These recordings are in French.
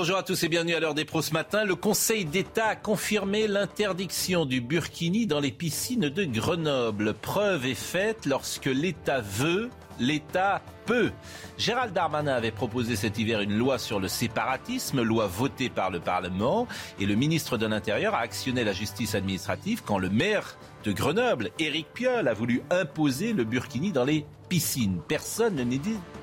Bonjour à tous et bienvenue à l'heure des pros ce matin. Le Conseil d'État a confirmé l'interdiction du burkini dans les piscines de Grenoble. Preuve est faite lorsque l'État veut, l'État peut. Gérald Darmanin avait proposé cet hiver une loi sur le séparatisme, loi votée par le Parlement, et le ministre de l'Intérieur a actionné la justice administrative quand le maire de Grenoble, Éric Piolle, a voulu imposer le burkini dans les piscines. Personne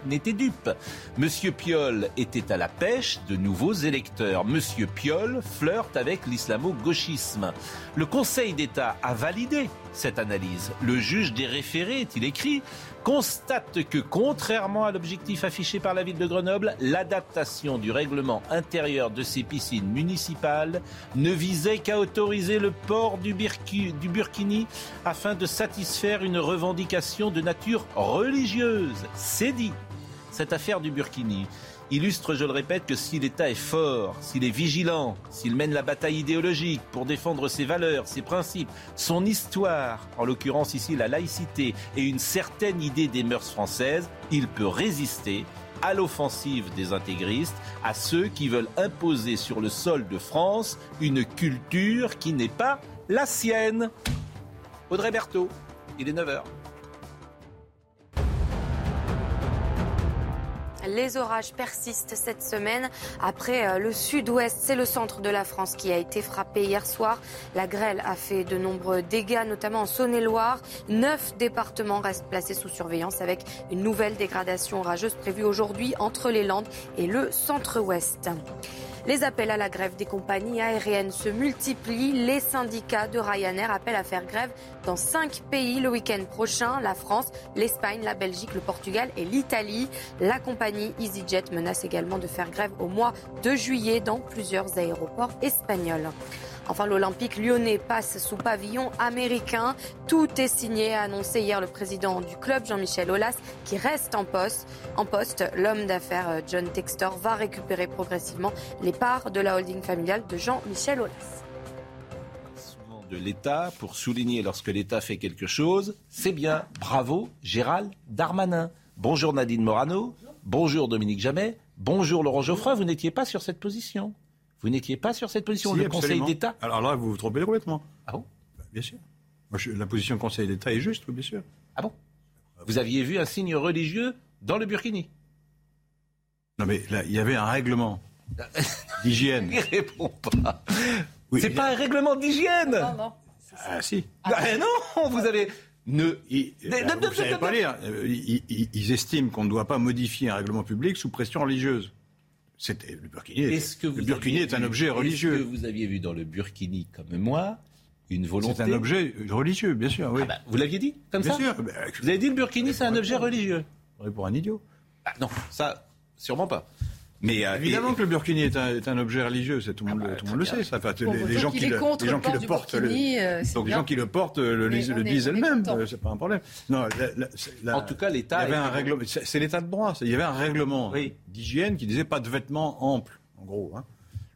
n'était dupe. Monsieur Piolle était à la pêche de nouveaux électeurs. Monsieur Piolle flirte avec l'islamo-gauchisme. Le Conseil d'État a validé cette analyse. Le juge des référés, est-il écrit, constate que, contrairement à l'objectif affiché par la ville de Grenoble, l'adaptation du règlement intérieur de ces piscines municipales ne visait qu'à autoriser le port du, burkini afin de satisfaire une revendication de nature religieuse. C'est dit. Cette affaire du burkini illustre, je le répète, que si l'État est fort, s'il est vigilant, s'il mène la bataille idéologique pour défendre ses valeurs, ses principes, son histoire, en l'occurrence ici la laïcité et une certaine idée des mœurs françaises, il peut résister à l'offensive des intégristes, à ceux qui veulent imposer sur le sol de France une culture qui n'est pas la sienne. Audrey Berthaud, il est 9h. Les orages persistent cette semaine. Après euh, le sud-ouest, c'est le centre de la France qui a été frappé hier soir. La grêle a fait de nombreux dégâts, notamment en Saône-et-Loire. Neuf départements restent placés sous surveillance avec une nouvelle dégradation orageuse prévue aujourd'hui entre les Landes et le centre-ouest. Les appels à la grève des compagnies aériennes se multiplient. Les syndicats de Ryanair appellent à faire grève dans cinq pays le week-end prochain la France, l'Espagne, la Belgique, le Portugal et l'Italie. La compagnie EasyJet menace également de faire grève au mois de juillet dans plusieurs aéroports espagnols. Enfin, l'Olympique lyonnais passe sous pavillon américain. Tout est signé, a annoncé hier le président du club, Jean-Michel Aulas, qui reste en poste. En poste, l'homme d'affaires euh, John Textor va récupérer progressivement les parts de la holding familiale de Jean-Michel Aulas. de l'État pour souligner lorsque l'État fait quelque chose. C'est bien. Bravo, Gérald Darmanin. Bonjour Nadine Morano. Bonjour Dominique Jamais. Bonjour Laurent Geoffroy. Vous n'étiez pas sur cette position. Vous n'étiez pas sur cette position. Si, le Conseil d'État. Alors là, vous vous trompez complètement. Ah bon? Bah, Bien sûr. Moi, je- la position du Conseil d'État est juste, oui, bien sûr. Ah bon? Vous aviez vu un signe religieux dans le burkini? Non, mais là, il y avait un règlement d'hygiène. Il répond pas. Oui, C'est pas un règlement d'hygiène? Ah, si. Ah, non, vous avez ne. Ils, Mais- euh, vous savez pas lire. Euh, ils estiment qu'on ne doit pas modifier un règlement public sous pression religieuse. C'était le burkini. est- Est-ce que vous le burkini est un vu- objet Est-ce que religieux. vous aviez vu dans le burkini comme moi une volonté C'est un objet religieux, bien sûr. Oui. Ah bah, vous l'aviez dit comme bien ça sûr. Bah, Vous avez dit le burkini c'est un objet religieux pour un idiot. Ah non, ça sûrement pas. Mais euh, Évidemment et- que le burkini est un, est un objet religieux, c'est tout le monde, Ah bah, tout le, monde le sait. Ça. Enfin, Bon, les, les gens qui le, les gens qui portent, le- burkini, euh, donc les gens qui le portent euh, le, est- disent elles-mêmes. euh, C'est pas un problème. Non, la- la- c'est- la- En tout cas, l'État Il y avait est- un règlement. C'est l'état de droit. c'est- Il y avait un règlement Oui. d'hygiène qui disait pas de vêtements amples, en gros. hein.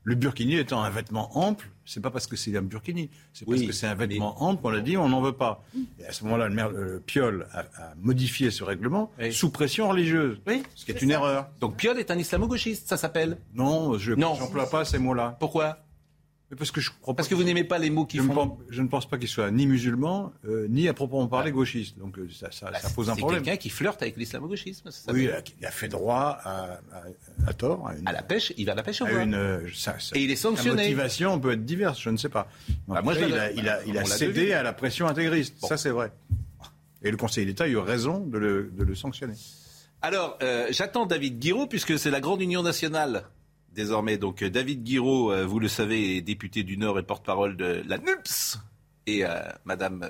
Le burkini étant un vêtement ample, c'est pas parce que c'est un burkini, c'est parce que c'est un vêtement ample qu'on a dit on n'en veut pas. Et à ce moment-là, le maire le Piolle a, a modifié ce règlement Oui. sous pression religieuse, Oui, ce qui est, une erreur. Donc Piolle est un islamo-gauchiste, ça s'appelle. Non, je n'emploie pas ces mots-là. Pourquoi? Mais parce que je crois pas Parce que vous n'aimez pas les mots qui je, ne font. pense, je ne pense pas qu'il soit ni musulman, euh, ni à proprement parler gauchiste. Donc euh, ça, ça pose un C'est problème. quelqu'un qui flirte avec l'islamo-gauchisme. ça Oui, il a, fait droit à, à- à tort. À une, À la pêche, il va à la pêche au une, euh, ça- Et il est Sa sanctionné. motivation peut être diverse, je ne sais pas. Bah, moi, je il la- a, il a, il a on l'a cédé à la pression intégriste. Bon. Ça, c'est vrai. Et le Conseil d'État a eu raison de le, de le sanctionner. Alors, euh, j'attends David Guiraud, puisque c'est la grande union nationale désormais. Donc, euh, David Guiraud, euh, vous le savez, est député du Nord et porte-parole de la NUPS. Et euh, Madame euh,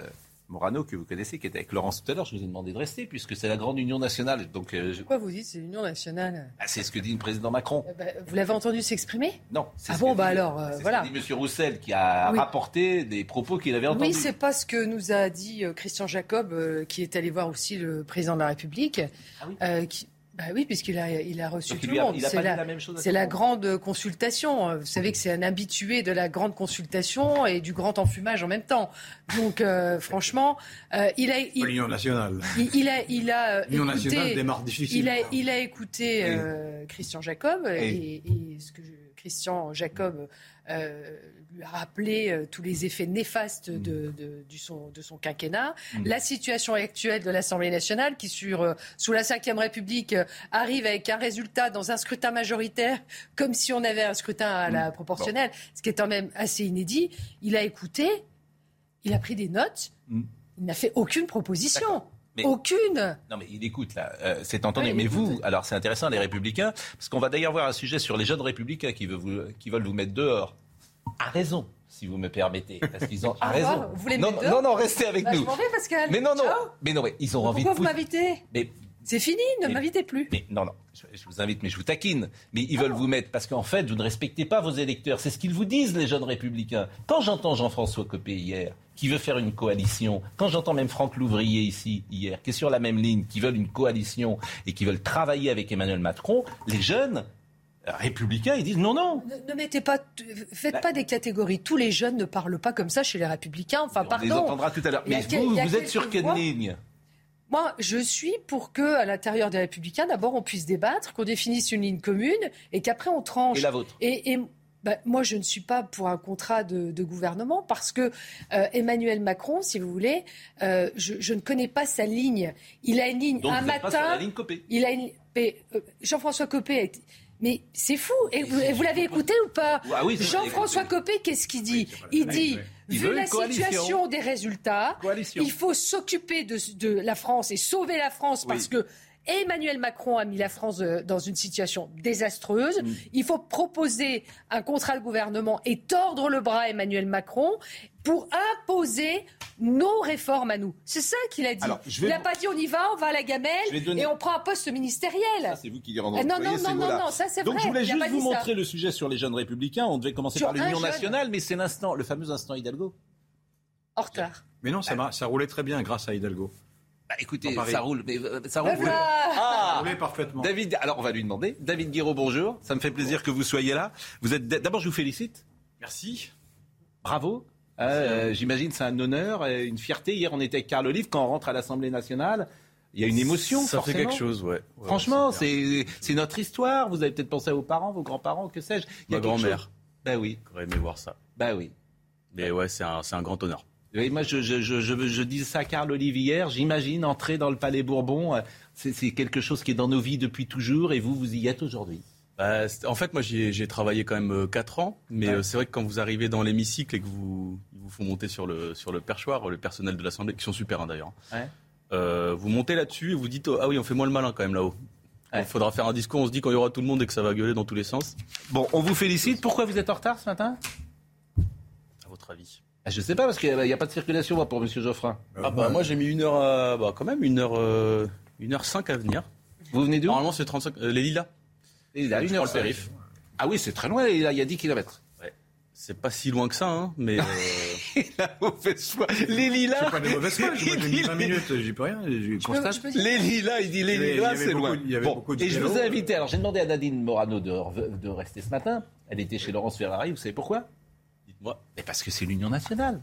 Morano, que vous connaissez, qui était avec Laurence tout à l'heure, je vous ai demandé de rester, puisque c'est la grande union nationale. Donc, euh, Pourquoi vous dites c'est l'union nationale? Ah, c'est ce que dit le président Macron. Eh ben, Vous l'avez entendu s'exprimer? Non. c'est Ah bon, bah dit- alors, euh, c'est ce voilà. M. Roussel, qui a Oui. rapporté des propos qu'il avait entendus. Oui, c'est pas ce que nous a dit Christian Jacob, qui est allé voir aussi le président de la République. Ah oui qui- bah oui, puisqu'il a, il a reçu Donc, tout le monde. il a C'est pas dit la, la même chose à c'est la grande consultation. Vous savez que c'est un habitué de la grande consultation et du grand enfumage en même temps. Donc, euh, franchement, euh, il a, il, L'Union nationale. il- il a, il a euh, L'Union nationale écouté. démarre difficile. Il a, il a écouté euh, Christian Jacob et, et ce que je- Christian Jacob euh, lui a rappelé euh, tous les effets néfastes de, de- du son, de son quinquennat, la situation actuelle de l'Assemblée nationale qui, sur, euh, sous la Ve République, arrive avec un résultat dans un scrutin majoritaire comme si on avait un scrutin à la proportionnelle, ce qui est quand même assez inédit. Il a écouté, il a pris des notes, Mm. il n'a fait aucune proposition. Mais- Aucune Non, mais il écoute, là. Euh, c'est entendu. Oui, mais vous, alors c'est intéressant, les Républicains, parce qu'on va d'ailleurs voir un sujet sur les jeunes Républicains qui, veulent vous, qui veulent vous mettre dehors. À raison, si vous me permettez. Parce qu'ils ont. Revoir, raison. vous non, mettre non, non, restez avec Bah, je nous. m'en vais, Pascal. Mais non, non. Ciao. Mais non, mais ils ont envie Pourquoi de vous m'invitez? Mais C'est fini, ne m'invitez plus. Mais non, non, je, je vous invite, mais je vous taquine. Mais ils veulent vous mettre, parce qu'en fait, vous ne respectez pas vos électeurs. C'est ce qu'ils vous disent, les jeunes républicains. Quand j'entends Jean-François Copé hier, qui veut faire une coalition, quand j'entends même Franck Louvrier ici, hier, qui est sur la même ligne, qui veulent une coalition et qui veulent travailler avec Emmanuel Macron, les jeunes républicains, ils disent non, non. Ne, ne mettez pas, faites Bah- pas des catégories. Tous les jeunes ne parlent pas comme ça chez les républicains. Enfin, On les pardon. entendra tout à l'heure. Mais vous, vous êtes sur quelle ligne? Moi, je suis pour que, à l'intérieur des républicains, d'abord, on puisse débattre, qu'on définisse une ligne commune et qu'après, on tranche. Et la vôtre Et, et, bah, moi, je ne suis pas pour un contrat de, de gouvernement parce que euh, Emmanuel Macron, si vous voulez, euh, je, je ne connais pas sa ligne. Il a une ligne Donc un vous n'êtes pas sur matin. la ligne Copé. Il a une... euh, Jean-François Copé a été... Mais c'est fou. Et vous, et vous l'avez écouté ou pas? Ah oui, Jean-François. Copé, qu'est-ce qu'il dit? Oui, Il dit, oui. Vu la coalition. situation des résultats, Coalition. il faut s'occuper de, de la France et sauver la France parce que Emmanuel Macron a mis la France euh, dans une situation désastreuse. Mm. Il faut proposer un contrat de gouvernement et tordre le bras à Emmanuel Macron pour imposer nos réformes à nous. C'est ça qu'il a dit. Alors, il n'a vous- pas dit on y va, on va à la gamelle donner- et on prend un poste ministériel. Ça, c'est vous qui les rendez Ah, non, non, non, non, non, ça, c'est Donc vrai, je voulais juste vous ça. montrer le sujet sur les jeunes républicains. On devait commencer Sur par l'Union nationale, mais c'est l'instant, le fameux instant Hidalgo. En retard. Mais non, ça, ça roulait très bien grâce à Hidalgo. Bah écoutez, ça roule, mais euh, ça roule. Ah roulait parfaitement. David, alors on va lui demander. David Guiraud, bonjour. Ça me fait plaisir que vous soyez là. Vous êtes d'abord, je vous félicite. Merci. Bravo. Euh, J'imagine c'est un honneur, et une fierté. Hier, on était avec Carl Olive. Quand on rentre à l'Assemblée nationale, il y a une émotion. Ça forcément. fait quelque chose, ouais. Ouais, Franchement, c'est notre histoire. Vous avez peut-être pensé à vos parents, vos grands-parents, que sais-je. Ma grand-mère. Ben oui, J'aurais aimé voir ça. ben oui. Mais ouais, c'est un, c'est un grand honneur. Moi, je, je, je, je, je dis ça à Carl Olive hier. J'imagine entrer dans le Palais Bourbon. euh, C'est quelque chose qui est dans nos vies depuis toujours et vous, vous y êtes aujourd'hui. Bah, en fait, moi, j'y ai- j'ai travaillé quand même 4 ans, mais Ouais. euh, c'est vrai que quand vous arrivez dans l'hémicycle et que vous, vous font monter sur le, sur le perchoir, le personnel de l'Assemblée, qui sont super hein, d'ailleurs, Ouais. euh, vous montez là-dessus et vous dites, oh, ah oui, on fait moins le malin quand même là-haut. Il Ouais. faudra faire un discours, on se dit quand il y aura tout le monde et que ça va gueuler dans tous les sens. Bon, on vous félicite. Pourquoi vous êtes en retard ce matin? À votre avis Je sais pas, parce qu'il n'y a, pas de circulation moi, pour M. Geoffrin. Ah bah moi j'ai mis une heure, à- bah, quand même une heure, euh, une heure cinq à venir. Vous venez d'où? Normalement c'est 35, euh, les lilas. Il a Je une heure le périph. Ah oui, c'est très loin, il y a, il y a 10 km. C'est pas si loin que ça, hein, mais euh, La mauvaise foi. Les lilas. C'est pas de mauvaise foi. J'ai mis Il 20 dit- minutes, j'y peux rien. Peux- constate. peux Les lilas, il dit les lilas, c'est loin. il y avait Bon, beaucoup de et je vous ai vélos. invité. Alors j'ai demandé à Nadine Morano de, re- de rester ce matin. Elle était chez Laurence Ferrari. Vous savez pourquoi? Dites-moi. Mais parce que c'est l'Union nationale.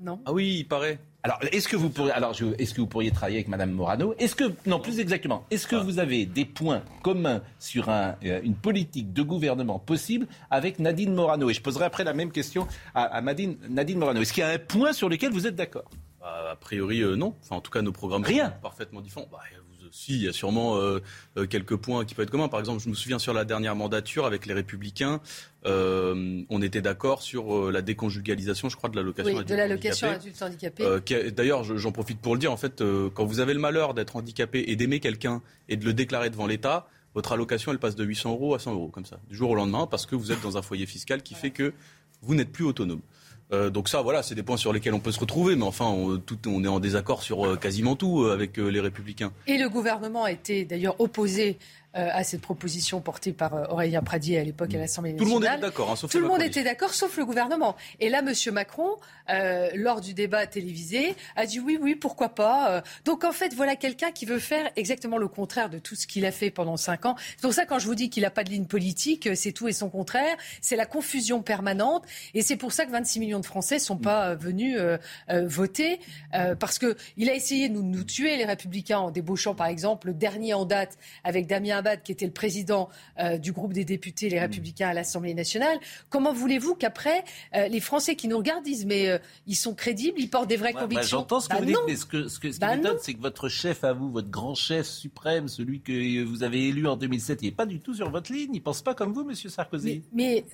Non. Ah oui, il paraît. Alors, est-ce que vous pourriez, alors, est-ce que vous pourriez travailler avec Madame Morano? Est-ce que, non, plus exactement, est-ce que Ah. vous avez des points communs sur un, euh, une politique de gouvernement possible avec Nadine Morano? Et je poserai après la même question à, à Nadine, Nadine Morano. Est-ce qu'il y a un point sur lequel vous êtes d'accord? Bah, a priori, euh, non. Enfin, en tout cas, nos programmes Rien. sont parfaitement différents. Bah, si, il y a sûrement euh, euh, quelques points qui peuvent être communs. Par exemple, je me souviens sur la dernière mandature avec les Républicains, euh, on était d'accord sur la déconjugalisation, je crois, de l'allocation Oui, de adulte l'allocation handicapé. adulte. Euh, D'ailleurs, je- j'en profite pour le dire, en fait, quand vous avez le malheur d'être handicapé et d'aimer quelqu'un et de le déclarer devant l'État, votre allocation, elle passe de 800 euros à 100 euros, comme ça, du jour au lendemain, parce que vous êtes dans un foyer fiscal qui fait que vous n'êtes plus autonome. Euh, donc ça, voilà, c'est des points sur lesquels on peut se retrouver, mais enfin, on, tout, on est en désaccord sur euh, quasiment tout avec les Républicains. Et le gouvernement été d'ailleurs opposé euh, à cette proposition portée par euh, Aurélien Pradier à l'époque à l'Assemblée nationale. Tout le monde était d'accord, hein, sauf Tout le monde était d'accord, sauf le gouvernement. Et là, M. Macron, euh, lors du débat télévisé, a dit oui, oui, pourquoi pas. Donc en fait, voilà quelqu'un qui veut faire exactement le contraire de tout ce qu'il a fait pendant cinq ans. C'est pour ça quand je vous dis qu'il n'a pas de ligne politique, c'est tout et son contraire. C'est la confusion permanente. Et c'est pour ça que 26 millions de Français sont pas venus voter parce que il a essayé de nous, nous, tuer les Républicains en débauchant, par exemple, le dernier en date avec Damien qui était le président euh, du groupe des députés Les Républicains à l'Assemblée nationale. Comment voulez-vous qu'après, euh, les Français qui nous regardent disent mais euh, ils sont crédibles, ils portent des vraies convictions? J'entends ce que bah vous dites, mais ce, que, ce, qui bah m'étonne, c'est que votre chef à vous, votre grand chef suprême, celui que vous avez élu en 2007, il n'est pas du tout sur votre ligne. Il ne pense pas comme vous, Monsieur Sarkozy. Mais,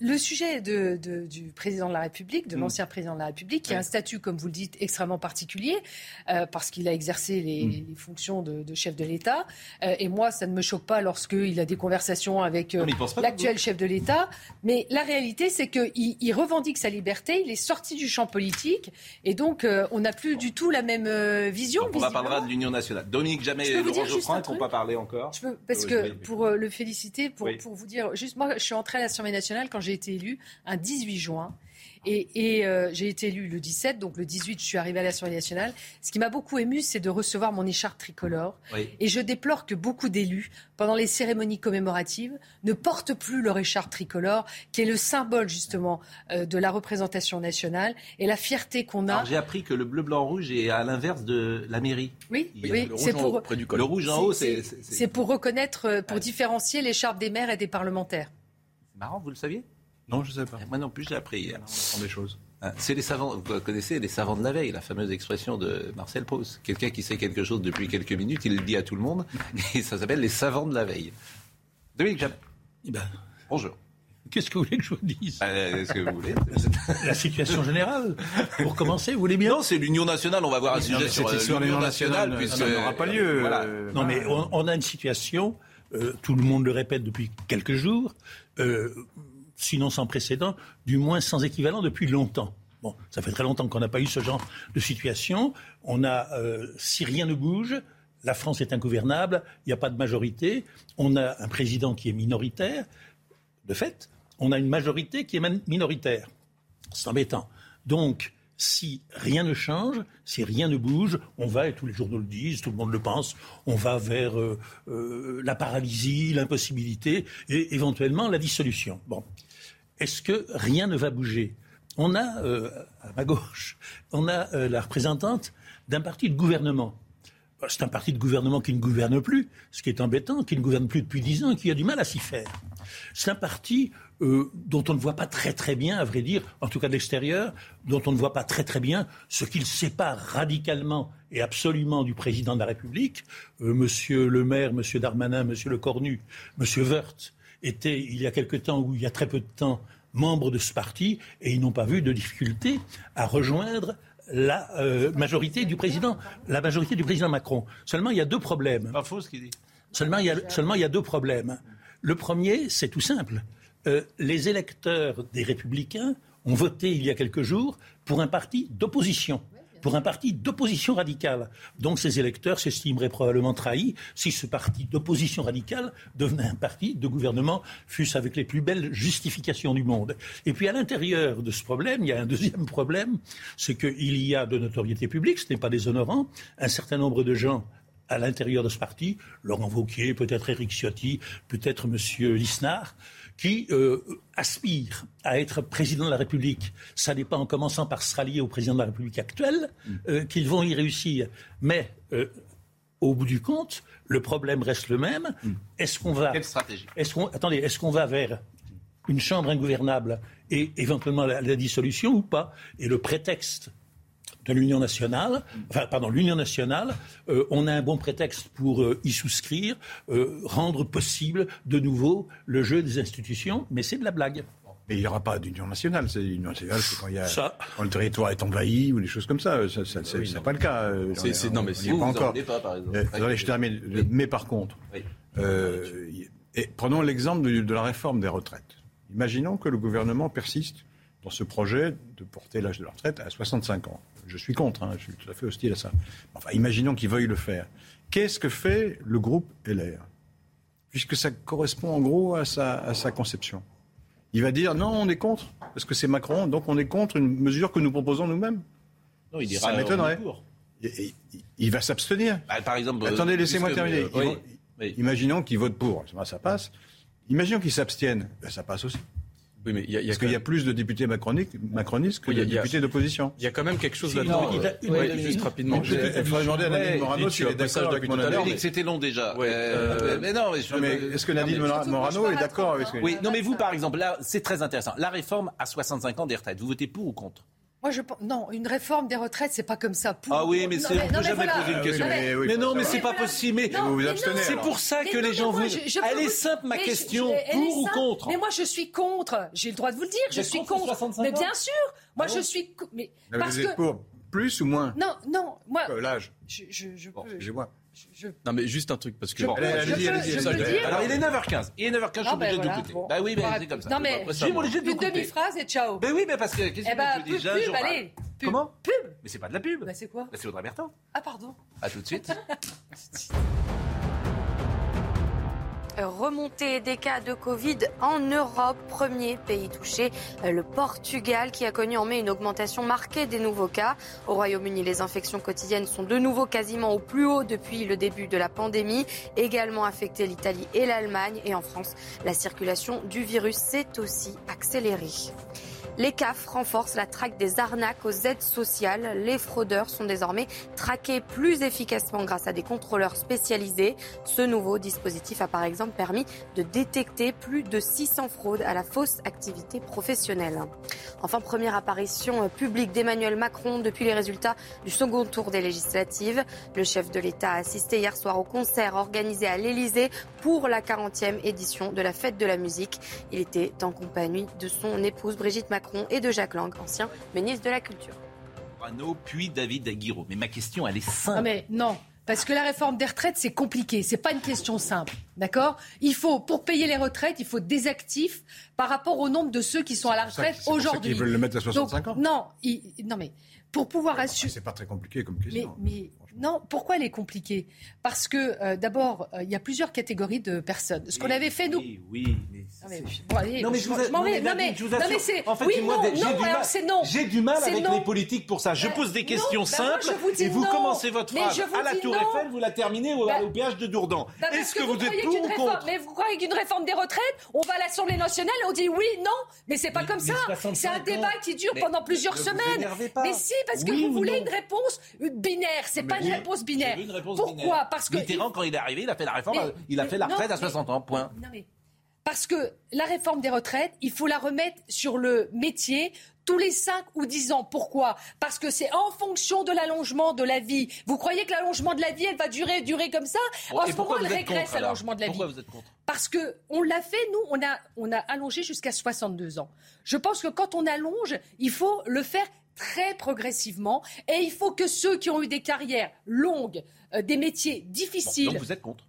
le sujet de, du président de la République, de mm. l'ancien président de la République, qui a un statut, comme vous le dites, extrêmement particulier, parce qu'il a exercé les, mm. les fonctions de, de chef de l'État. et moi, ça ne me choque pas lorsqu'il a des conversations avec euh, l'actuel chef de l'État. Mais la réalité, c'est qu'il il revendique sa liberté, il est sorti du champ politique, et donc euh, on n'a plus du tout la même euh, vision. on parlera de l'Union nationale. Dominique Jamais et Laurent Geoffrin qu'on pas parler encore. parce que pour le féliciter, pour, pour vous dire, juste moi, je suis entrée à l'Assemblée nationale quand j'ai été élu un 18 juin. Et, euh, j'ai été élu le 17, donc le 18, je suis arrivée à l'Assemblée nationale. Ce qui m'a beaucoup ému, c'est de recevoir mon écharpe tricolore. Et je déplore que beaucoup d'élus, pendant les cérémonies commémoratives, ne portent plus leur écharpe tricolore, qui est le symbole justement euh, de la représentation nationale et la fierté qu'on a. J'ai appris que le bleu, blanc, rouge est à l'inverse de la mairie. Oui, oui c'est pour le rouge en haut, c'est c'est pour reconnaître, euh, pour différencier l'écharpe des maires et des parlementaires. C'est marrant, vous le saviez? Non, je ne sais pas. Moi non plus, j'ai appris hier. On des choses. Ah, c'est les savants, vous connaissez les savants de la veille, la fameuse expression de Marcel Proust. Quelqu'un qui sait quelque chose depuis quelques minutes, il le dit à tout le monde, et ça s'appelle les savants de la veille. Dominique Jamais. Eh ben, Bonjour. Qu'est-ce que vous voulez que je vous dise? Euh, Est-ce que vous voulez? La situation générale. Pour commencer, vous voulez bien? Non, c'est l'Union nationale. On va voir un sujet sur, euh, l'Union nationale, puisque ça n'aura pas lieu. Non, mais on, a une situation. Euh, tout le monde le répète depuis quelques jours sinon sans précédent, du moins sans équivalent depuis longtemps. Bon, ça fait très longtemps qu'on n'a pas eu ce genre de situation. On a, euh, si rien ne bouge, la France est ingouvernable, il n'y a pas de majorité, on a un président qui est minoritaire, de fait, on a une majorité qui est minoritaire. C'est embêtant. Donc, si rien ne change, si rien ne bouge, on va, et tous les journaux le disent, tout le monde le pense, on va vers euh, euh, la paralysie, l'impossibilité et éventuellement la dissolution. Bon est-ce que rien ne va bouger? On a, euh, à ma gauche, on a euh, la représentante d'un parti de gouvernement. C'est un parti de gouvernement qui ne gouverne plus, ce qui est embêtant, qui ne gouverne plus depuis dix ans, qui a du mal à s'y faire. C'est un parti euh, dont on ne voit pas très très bien, à vrai dire, en tout cas de l'extérieur, dont on ne voit pas très très bien ce qu'il sépare radicalement et absolument du président de la République. monsieur le maire, monsieur Darmanin, monsieur Le Cornu, monsieur Wörth étaient, il y a quelque temps ou il y a très peu de temps, membres de ce parti et ils n'ont pas vu de difficulté à rejoindre la euh, majorité du président, la majorité du président Macron. Seulement, il y a deux problèmes. Pas faux ce qu'il dit. Seulement, il y a, seulement, il y a deux problèmes. Le premier, c'est tout simple. Euh, les électeurs des Républicains ont voté il y a quelques jours pour un parti d'opposition pour un parti d'opposition radicale. Donc ces électeurs s'estimeraient probablement trahis si ce parti d'opposition radicale devenait un parti de gouvernement, fût-ce avec les plus belles justifications du monde. Et puis à l'intérieur de ce problème, il y a un deuxième problème, c'est qu'il y a de notoriété publique, ce n'est pas déshonorant, un certain nombre de gens à l'intérieur de ce parti, Laurent Wauquiez, peut-être Éric Ciotti, peut-être M. Lisnard, qui euh, aspirent à être président de la République. Ça n'est pas en commençant par se rallier au président de la République actuel mm. euh, qu'ils vont y réussir. Mais euh, au bout du compte, le problème reste le même. Mm. Est-ce qu'on va Quelle stratégie Est-ce qu'on attendez Est-ce qu'on va vers une chambre ingouvernable et éventuellement la dissolution ou pas? Et le prétexte de l'Union nationale, enfin, pardon, l'Union nationale, euh, on a un bon prétexte pour euh, y souscrire, euh, rendre possible de nouveau le jeu des institutions, mais c'est de la blague. Mais il n'y aura pas d'union nationale. C'est l'union nationale, c'est quand, il y a, quand le territoire est envahi ou des choses comme ça. Ça, ça c'est pas le cas. C'est, non, mais si vous, pas encore. Pas, par exemple. attendez, je termine. Mais par contre, et prenons l'exemple de, de, la réforme des retraites. Imaginons que le gouvernement persiste dans ce projet de porter l'âge de la retraite à 65 ans. Je suis contre, hein, je suis tout à fait hostile à ça. Enfin, imaginons qu'ils veuillent le faire. Qu'est-ce que fait le groupe LR Puisque ça correspond en gros à sa, à sa conception. Il va dire non, on est contre, parce que c'est Macron, donc on est contre une mesure que nous proposons nous-mêmes. Non, il dira Ça m'étonnerait. Il, il- il va s'abstenir. Bah, par exemple, euh, Attendez, laissez-moi puisque, terminer. euh, Ils oui, vont- oui. Imaginons qu'ils votent pour, ça, passe. Imaginons qu'ils s'abstiennent, ben, ça passe aussi. Oui, mais il y a, il y a Parce quand qu'il y a même- plus de députés macronistes, macronistes que Oui, il y a- de députés d'opposition. il y a quand même quelque chose là-dedans. non, il a- une Ouais, minute. juste rapidement. Je- Il faudrait demander à Nadine Morano et s'il est d'accord avec mon analyse. c'était long déjà. Ouais, Euh, euh, mais non, mais, je- Non, mais est-ce que Nadine Non, mais- Mora- Morano est d'accord avec ce que Oui, non, mais vous, par exemple, là, c'est très intéressant. La réforme à 65 ans des retraites, vous votez pour ou contre? Moi, je pense. Non, une réforme des retraites, c'est pas comme ça. Pour- Ah oui, mais Non, c'est- on peut jamais voilà. poser une question. Mais- oui, Mais non, mais c'est pas possible. Mais Non, vous vous abstenez, c'est pour ça Mais que non, les gens moi, vous. je- je Elle est simple, ma question. Pour ou contre Mais moi, je suis contre. J'ai le droit de vous le dire. Je suis contre les contre. 65 Mais bien sûr. Moi, Ah je suis. co- Mais Mais parce Vous êtes que. pour plus ou moins Non, non. Moi, que l'âge je, je, je Bon, peux. excusez-moi. je- je- Non, mais juste un truc, parce que. Je Bon, peux- allez, peux dire. Alors, il est 9h15. Il est 9h15, je suis Ah, obligé de voilà, vous couper. Bah oui, mais c'est comme ça. Non, mais Je suis obligé de vous une demi-phrase et ciao. Ben oui, mais parce que. Qu'est-ce Eh que ben, tu pub, dis déjà pub, allez. Pub. Comment Pub. Mais c'est pas de la pub. Bah, c'est quoi Bah, c'est Audrey Bertrand. Ah, pardon. À tout de suite. Remontée des cas de Covid en Europe, premier pays touché, euh, le Portugal qui a connu en mai une augmentation marquée des nouveaux cas. Au Royaume-Uni, les infections quotidiennes sont de nouveau quasiment au plus haut depuis le début de la pandémie, également affecté l'Italie et l'Allemagne. Et en France, la circulation du virus s'est aussi accélérée. Les CAF renforcent la traque des arnaques aux aides sociales. Les fraudeurs sont désormais traqués plus efficacement grâce à des contrôleurs spécialisés. Ce nouveau dispositif a par exemple permis de détecter plus de 600 fraudes à la fausse activité professionnelle. Enfin, première apparition publique d'Emmanuel Macron depuis les résultats du second tour des législatives. Le chef de l'État a assisté hier soir au concert organisé à l'Élysée pour la 40e édition de la fête de la musique. Il était en compagnie de son épouse Brigitte Macron et de Jacques Lang, ancien ministre de la Culture. Renaud, puis David Aguiraud. Mais ma question, elle est simple. Non, mais non. Parce que la réforme des retraites, c'est compliqué. C'est pas une question simple. D'accord? Il faut, pour payer les retraites, il faut des actifs par rapport au nombre de ceux qui sont à la retraite aujourd'hui. qu'ils veulent le mettre à 65 Donc, ans. Non, il- non, mais pour pouvoir Ah, assurer. C'est pas très compliqué comme Mais, question. Mais non, pourquoi elle est compliquée? Parce que euh, d'abord, euh, il y a plusieurs catégories de personnes. Ce qu'on avait fait nous. Oui, oui, mais. Non mais, bon, allez, Non mais je, vous, m'en vais. Non mais, je vous non, assure. mais c'est. En fait, oui, moi, non, j'ai non, du alors mal. c'est non. J'ai du mal avec non. les politiques pour ça. Je Euh, pose des non, questions bah moi, simples vous et vous non. commencez votre Mais phrase je vous à la Tour non. Eiffel, vous la terminez au, Bah, au péage de Dourdan. Bah, Est-ce que, vous, êtes pour ou réforme- contre Mais vous croyez qu'une réforme des retraites, on va à l'Assemblée nationale et on dit oui, non Mais c'est pas Mais- comme mais ça. 65 C'est un débat qui dure Mais pendant plusieurs semaines. Mais si, parce que vous ou voulez non une réponse binaire. C'est Mais pas une oui, réponse binaire. eu une réponse Pourquoi binaire. Parce que Mitterrand, quand il est arrivé, il a fait la réforme, Mais- il a mais fait la non, retraite à mais- 60 ans. Point. Non, mais parce que la réforme des retraites, il faut la remettre sur le métier tous les 5 ou 10 ans. Pourquoi? Parce que c'est en fonction de l'allongement de la vie. Vous croyez que l'allongement de la vie, elle va durer, durer comme ça? En et ce moment, elle régresse l'allongement de la Pourquoi vie. vous êtes contre? Parce que on l'a fait, nous, on a, on a allongé jusqu'à 62 ans. Je pense que quand on allonge, il faut le faire très progressivement et il faut que ceux qui ont eu des carrières longues, euh, des métiers difficiles, vous êtes contre.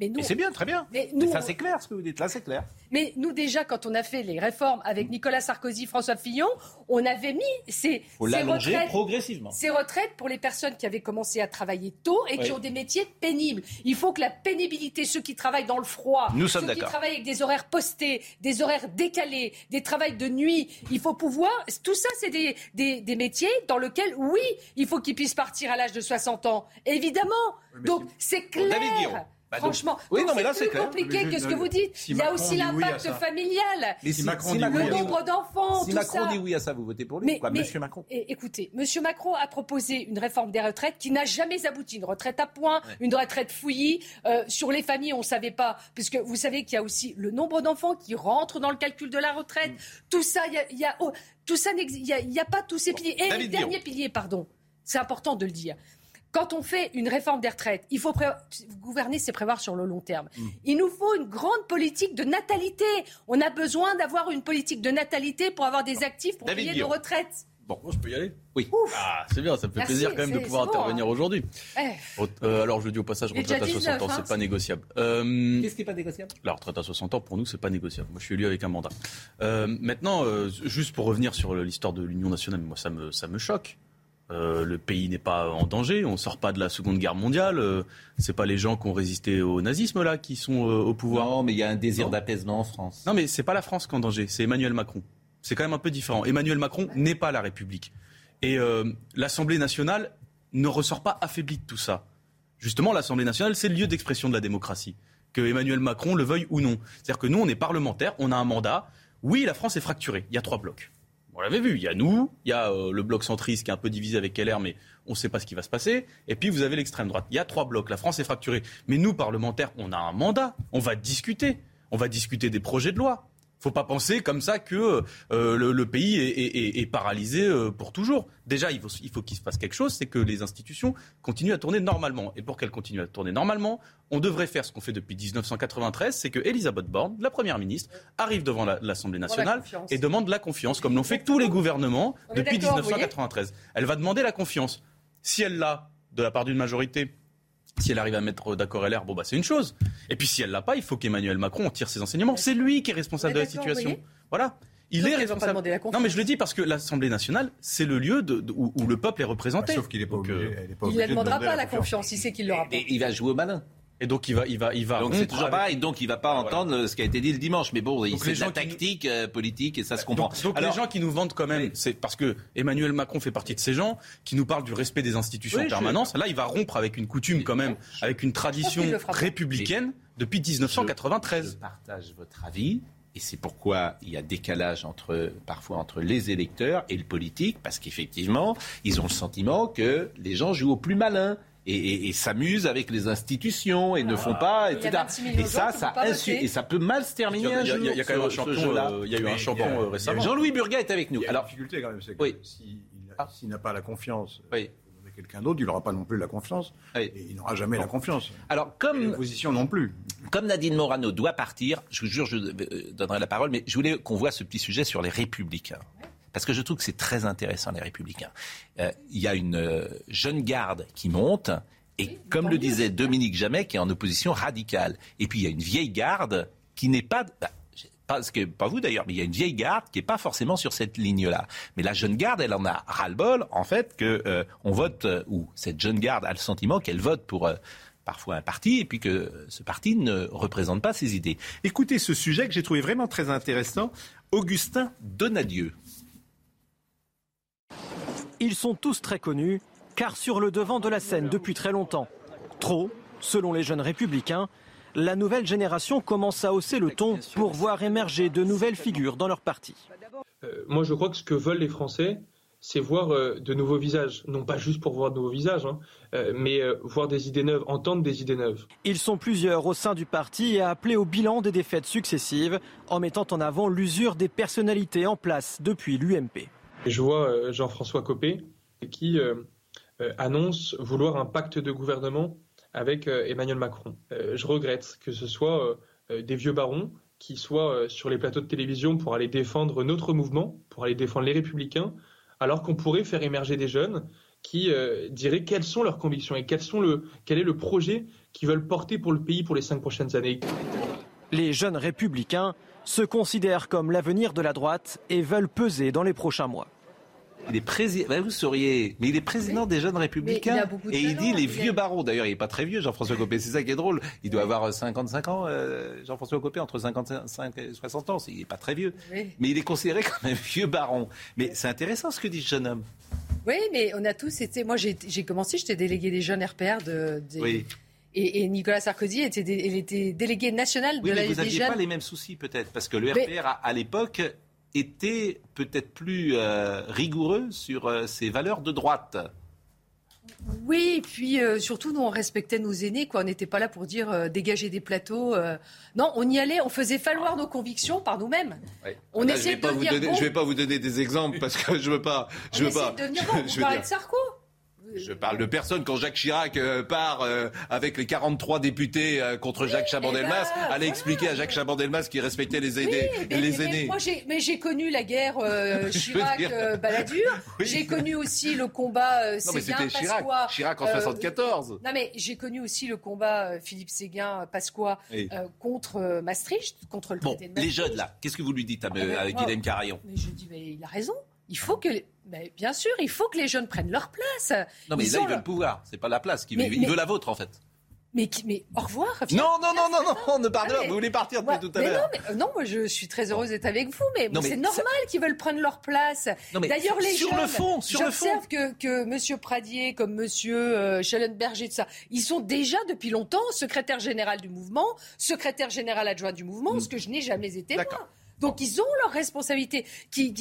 Mais nous, Et c'est bien, très bien. mais Mais nous, ça c'est clair ce que vous dites. Là c'est clair. mais nous, déjà, quand on a fait les réformes avec Nicolas Sarkozy, François Fillon, on avait mis ces, ces l'allonger retraites, progressivement. ces retraites pour les personnes qui avaient commencé à travailler tôt et qui Oui. ont des métiers pénibles. Il faut que la pénibilité, ceux qui travaillent dans le froid, Nous sommes ceux qui travaillent avec des horaires postés, des horaires décalés, des travails de nuit, il faut pouvoir... Tout ça, c'est des, des, des métiers dans lesquels, oui, il faut qu'ils puissent partir à l'âge de 60 ans. Évidemment. Donc, c'est clair. Bah, Franchement, Oui, Donc, non, mais là, c'est plus clair. compliqué que ce que vous dites. si Il y a Macron aussi oui l'impact familial, Mais Si Macron dit oui le à ça. nombre d'enfants, Si tout Macron ça. dit oui à ça, vous votez pour lui Mais- ou quoi, mais- Monsieur Macron écoutez, Monsieur Macron a proposé une réforme des retraites qui n'a jamais abouti. Une retraite à point, Ouais. une retraite fouillie. Euh, sur les familles, on ne savait pas, puisque vous savez qu'il y a aussi le nombre d'enfants qui rentrent dans le calcul de la retraite. Mm. Tout ça, il y a, il y a- oh, tout ça, n'exi- il n'y a, il y a pas tous ces piliers. Et David le dernier pilier, pardon, c'est important de le dire. Quand on fait une réforme des retraites, il faut gouverner, c'est prévoir sur le long terme. Mm. Il nous faut une grande politique de natalité. On a besoin d'avoir une politique de natalité pour avoir des actifs pour David payer Guillaume. nos retraites. Bon, je peux y aller Oui. Ah, c'est bien, ça me fait plaisir quand même de pouvoir intervenir hein. aujourd'hui. Eh. Euh, alors, je le dis au passage, retraite à 60 ans, c'est hein, pas négociable. Euh, Qu'est-ce qui n'est pas négociable? La retraite à 60 ans, pour nous, c'est pas négociable. Moi, je suis élu avec un mandat. Euh, maintenant, juste pour revenir sur l'histoire de l'Union nationale, moi, ça me, ça me choque. Le pays n'est pas en danger, on sort pas de la Seconde Guerre mondiale. c'est pas les gens qui ont résisté au nazisme là qui sont au pouvoir. Non, mais il y a un désir d'apaisement en France. Non, mais c'est pas la France qui est en danger, c'est Emmanuel Macron. C'est quand même un peu différent. Emmanuel Macron n'est pas la République. Et euh, l'Assemblée nationale ne ressort pas affaiblie de tout ça. Justement, l'Assemblée nationale, c'est le lieu d'expression de la démocratie. Que Emmanuel Macron le veuille ou non. C'est-à-dire que nous, on est parlementaires, on a un mandat. Oui, la France est fracturée. Il y a trois blocs. On l'avait vu. Il y a nous, il y a euh, le bloc centriste qui est un peu divisé avec LR, mais on ne sait pas ce qui va se passer. Et puis vous avez l'extrême droite. Il y a trois blocs. La France est fracturée. Mais nous, parlementaires, on a un mandat. On va discuter. On va discuter des projets de loi faut pas penser comme ça que euh, le, pays est, paralysé euh, pour toujours. Déjà, il faut, il faut qu'il se passe quelque chose, c'est que les institutions continuent à tourner normalement. Et pour qu'elles continuent à tourner normalement, on devrait faire ce qu'on fait depuis 1993, c'est que Elisabeth Borne, la première ministre, arrive devant l'Assemblée nationale et demande la confiance, comme l'ont fait tous les gouvernements depuis 1993. Elle va demander la confiance. Si elle l'a de la part d'une majorité si elle arrive à mettre d'accord LR, bon bah c'est une chose. Et puis si elle l'a pas, il faut qu'Emmanuel Macron tire ses enseignements. C'est lui qui est responsable de la situation. Voilà. Il est responsable. non, mais je le dis parce que l'Assemblée nationale, c'est le lieu de, où, le peuple est représenté. sauf qu'il n'est pas obligé. Euh, il ne demandera pas la confiance. Il sait qu'il l'aura pas. Et il va jouer au malin. Et donc il va, il va, il va. Donc c'est toujours pas, et donc il va pas entendre ce qui a été dit le dimanche. Mais bon, c'est de la tactique euh, politique et ça se comprend. Donc, Alors, les gens qui nous vendent quand même, c'est parce que Emmanuel Macron fait partie de ces gens qui nous parlent du respect des institutions en permanence. Là, il va rompre avec une coutume quand même, avec une tradition républicaine depuis 1993. Je partage votre avis. Et c'est pourquoi il y a décalage entre, parfois entre les électeurs et le politique, parce qu'effectivement, ils ont le sentiment que les gens jouent au plus malin et, s'amusent avec les institutions et ne font pas, etc. Et ça, ça insulte et ça peut mal se terminer un jour. Il y a quand même un champion. Euh, il y a eu un champion euh, récemment. Jean-Louis Burgat est avec nous. Alors, la difficulté quand même, c'est que s'il n'a pas la confiance. Oui quelqu'un d'autre, il n'aura pas non plus la confiance. Et il n'aura jamais la confiance. Alors, comme. L'opposition non plus. Comme Nadine Morano doit partir, je vous jure, je euh, donnerai la parole, mais je voulais qu'on voit ce petit sujet sur les Républicains parce que je trouve que c'est très intéressant, les républicains. Euh, il y a une euh, jeune garde qui monte, et comme le disait Dominique Jamais, qui est en opposition radicale. Et puis il y a une vieille garde qui n'est pas... Bah, parce que, pas vous d'ailleurs, mais il y a une vieille garde qui n'est pas forcément sur cette ligne-là. Mais la jeune garde, elle en a ras-le-bol, en fait, que euh, on vote, ou cette jeune garde a le sentiment qu'elle vote pour parfois un parti, et puis que ce parti ne représente pas ses idées. Écoutez ce sujet que j'ai trouvé vraiment très intéressant. Augustin Donadieu. Ils sont tous très connus, car sur le devant de la scène depuis très longtemps. Trop, selon les jeunes républicains, la nouvelle génération commence à hausser le ton pour voir émerger de nouvelles figures dans leur parti. Euh, moi, je crois que ce que veulent les Français, c'est voir euh, de nouveaux visages. Non pas juste pour voir de nouveaux visages, hein, euh, mais voir des idées neuves, entendre des idées neuves. Ils sont plusieurs au sein du parti à appeler au bilan des défaites successives, en mettant en avant l'usure des personnalités en place depuis l'UMP. Je vois euh, Jean-François Copé qui euh, euh, annonce vouloir un pacte de gouvernement avec Emmanuel Macron. je regrette que ce soit des vieux barons qui soient sur les plateaux de télévision pour aller défendre notre mouvement, pour aller défendre les républicains, alors qu'on pourrait faire émerger des jeunes qui diraient quelles sont leurs convictions et quel est le projet qu'ils veulent porter pour le pays pour les cinq prochaines années. Les jeunes républicains se considèrent comme l'avenir de la droite et veulent peser dans les prochains mois. Il est président, bah, vous sauriez, mais il est président des jeunes républicains. et il dit les vieux barons. D'ailleurs, il n'est pas très vieux, Jean-François Copé. C'est ça qui est drôle. Il doit avoir 55 ans, euh, Jean-François Copé, entre 55 et 60 ans. Il n'est pas très vieux. Mais il est considéré comme un vieux baron. Mais c'est intéressant ce que dit ce jeune homme. Oui, mais on a tous été. Moi, j'ai commencé, j'étais délégué des jeunes RPR de. Oui. Et, Nicolas Sarkozy était, il était délégué national de la mais Vous n'aviez pas les mêmes soucis peut-être, parce que le RPR à, l'époque était peut-être plus euh, rigoureux sur euh, ses valeurs de droite. Oui, et puis euh, surtout, nous, on respectait nos aînés. Quoi. On n'était pas là pour dire dégager des plateaux. Non, on y allait, on faisait falloir nos convictions par nous-mêmes. On essayait de Je ne vais pas vous donner des exemples parce que je ne veux pas. Je on veux pas. De devenir bon. Vous parlez de Sarko je parle de personne. Quand Jacques Chirac euh, part euh, avec les 43 députés euh, contre Jacques Chaban-Delmas, eh ben, allez expliquer à Jacques Chaban-Delmas qui respectait les aînés. Oui, mais, les mais aînés. moi, j'ai, mais j'ai connu la guerre Chirac-Balladur. J'ai connu aussi le combat non, mais c'était Chirac. Pasqua. Chirac en euh, 74. Non, mais j'ai connu aussi le combat Philippe Séguin, Pasqua Oui. euh, contre Maastricht, contre le Bon, traité de les jeunes là, qu'est-ce que vous lui dites à, Ah ben, à Guilhem Carayon? Mais je dis, mais il a raison. Il faut que, les- mais bien sûr, il faut que les jeunes prennent leur place. Non, mais Ils là, ont il veut leur- le pouvoir. C'est pas la place qu'il Mais- veut. Il mais- veut la vôtre, en fait. Mais, mais au revoir. viens. Non, non, non, non, non, on ne parle Ah, pas. Vous voulez partir depuis tout à non, l'heure. mais, euh, non, moi je suis très heureuse d'être avec vous, mais, Non, c'est ça- normal qu'ils veulent prendre leur place. Non, D'ailleurs, les sur jeunes, le fond, sur le fond. j'observe que, que Monsieur Pradier, comme Monsieur euh, Schellenberger, tout ça, ils sont déjà depuis longtemps secrétaire général du mouvement, secrétaire général adjoint du mouvement, ce que je n'ai jamais été moi. Donc ils ont leurs responsabilités, qu'ils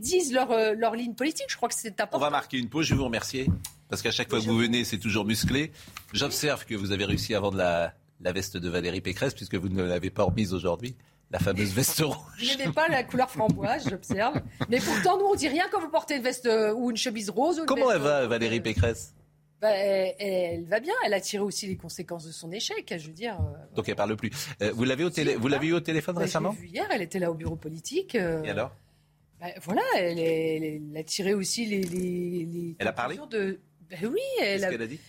disent leur, euh, leur ligne politique. Je crois que c'est On important. va marquer une pause. Je vais vous remercier. Parce qu'à chaque fois que vous venez, c'est toujours musclé. J'observe que vous avez réussi à vendre la, la veste de Valérie Pécresse, puisque vous ne l'avez pas remise aujourd'hui. La fameuse veste rouge. Vous n'aimez pas la couleur framboise, j'observe. Mais pourtant, nous, on dit rien quand vous portez une veste euh, ou une chemise rose. Ou une Comment veste elle va. Valérie Pécresse? Bah, elle, elle va bien. Elle a tiré aussi les conséquences de son échec. Je veux dire. euh, Donc elle parle plus. Euh, vous l'avez au télé, vous l'avez eu au téléphone bah, je récemment vu hier, elle était là au bureau politique. euh, Et alors? Bah, Voilà, elle, est- a tiré aussi les. les, les Elle a parlé? de. bah oui, elle Qu'est-ce a, qu'elle a dit?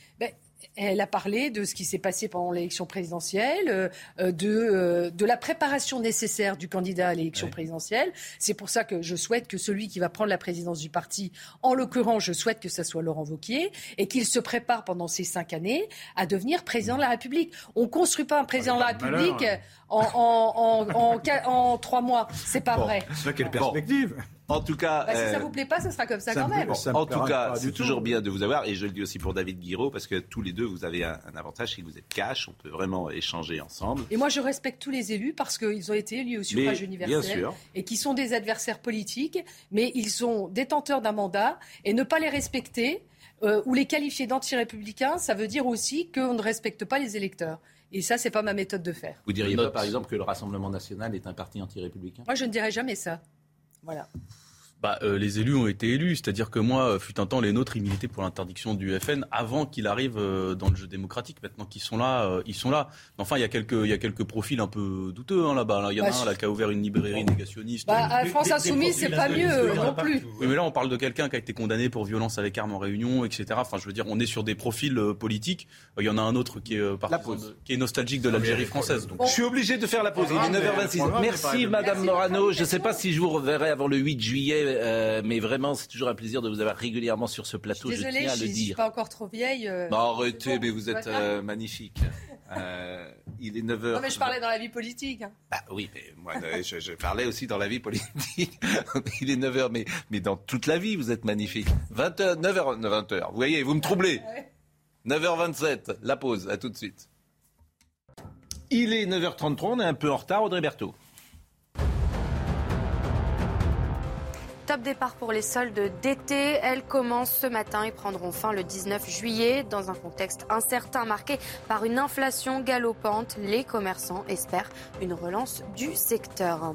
Elle a parlé de ce qui s'est passé pendant l'élection présidentielle, euh, euh, de, euh, de la préparation nécessaire du candidat à l'élection Ouais. présidentielle. C'est pour ça que je souhaite que celui qui va prendre la présidence du parti, en l'occurrence, je souhaite que ça soit Laurent Wauquiez, et qu'il se prépare pendant ces cinq années à devenir président de la République. On ne construit pas un président de la malheur, République en, en, en, en, trois mois. C'est pas vrai. Ça, quelle perspective En tout cas, Bah, si euh, ça vous plaît pas, ça sera comme ça, ça quand me même. plaît, ça me en tout cas, c'est toujours bien de vous avoir, et je le dis aussi pour David Guiraud, parce que tous les deux, vous avez un, un avantage, c'est que vous êtes cash, on peut vraiment échanger ensemble. Et moi, je respecte tous les élus parce qu'ils ont été élus au suffrage Mais, universel. bien sûr. et qui sont des adversaires politiques, mais ils sont détenteurs d'un mandat et ne pas les respecter euh, ou les qualifier d'anti-républicains, ça veut dire aussi qu'on ne respecte pas les électeurs. Et ça, c'est pas ma méthode de faire. Vous diriez pas, par exemple, que le Rassemblement national est un parti anti-républicain Moi, je ne dirais jamais ça. Voilà. Bah, euh, les élus ont été élus, c'est-à-dire que moi, euh, fut un temps, les nôtres, ils militaient pour l'interdiction du FN avant qu'il arrive euh, dans le jeu démocratique. Maintenant qu'ils sont là, euh, ils sont là. Mais enfin, il y a quelques, il y a quelques profils un peu douteux hein, là-bas. là. Il y en a Bah, un là qui a ouvert une librairie négationniste. Bah, à des- France Insoumise, c'est pas mieux en a non plus. Oui, mais là, on parle de quelqu'un qui a été condamné pour violence avec arme en réunion, etc. Enfin, je veux dire, on est sur des profils euh, politiques. Euh, Il y en a un autre qui est, euh, partisan pause. de- qui est nostalgique de l'Algérie française. Donc, Je suis obligé de faire la pause. Il est 9h26. Programme, mais pas Merci, Madame Morano. Je ne sais pas si je vous reverrai avant le 8 juillet, euh, mais vraiment, c'est toujours un plaisir de vous avoir régulièrement sur ce plateau. Je, Désolée, tiens à je ne suis pas encore trop vieille. euh. Bah, arrêtez, mais vous êtes euh, magnifique. Euh, il est 9h. Non, mais je parlais dans la vie politique. Bah oui, mais moi, je, je parlais aussi dans la vie politique. Il est 9h, mais, mais dans toute la vie, vous êtes magnifique. 20h, 9h, 20h. Vous voyez, vous me troublez. 9h27, la pause, à tout de suite. Il est 9h33, on est un peu en retard, Audrey Berthaud. Top départ pour les soldes d'été. Elles commencent ce matin et prendront fin le 19 juillet. Dans un contexte incertain marqué par une inflation galopante, les commerçants espèrent une relance du secteur.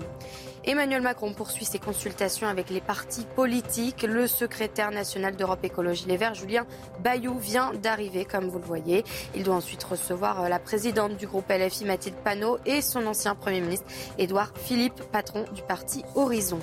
Emmanuel Macron poursuit ses consultations avec les partis politiques. Le secrétaire national d'Europe Écologie Les Verts, Julien Bayou, vient d'arriver, comme vous le voyez. Il doit ensuite recevoir la présidente du groupe LFI, Mathilde Panot, et son ancien Premier ministre, Édouard Philippe, patron du parti Horizon.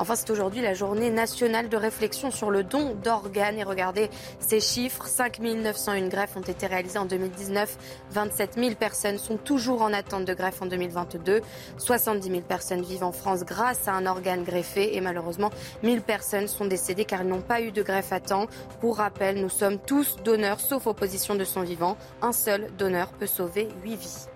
Enfin, c'est aujourd'hui la journée nationale de réflexion sur le don d'organes. Et regardez ces chiffres. 5 901 greffes ont été réalisées en 2019. 27 000 personnes sont toujours en attente de greffe en 2022. 70 000 personnes vivent en France grâce à un organe greffé. Et malheureusement, 1000 personnes sont décédées car elles n'ont pas eu de greffe à temps. Pour rappel, nous sommes tous donneurs, sauf opposition de son vivant. Un seul donneur peut sauver 8 vies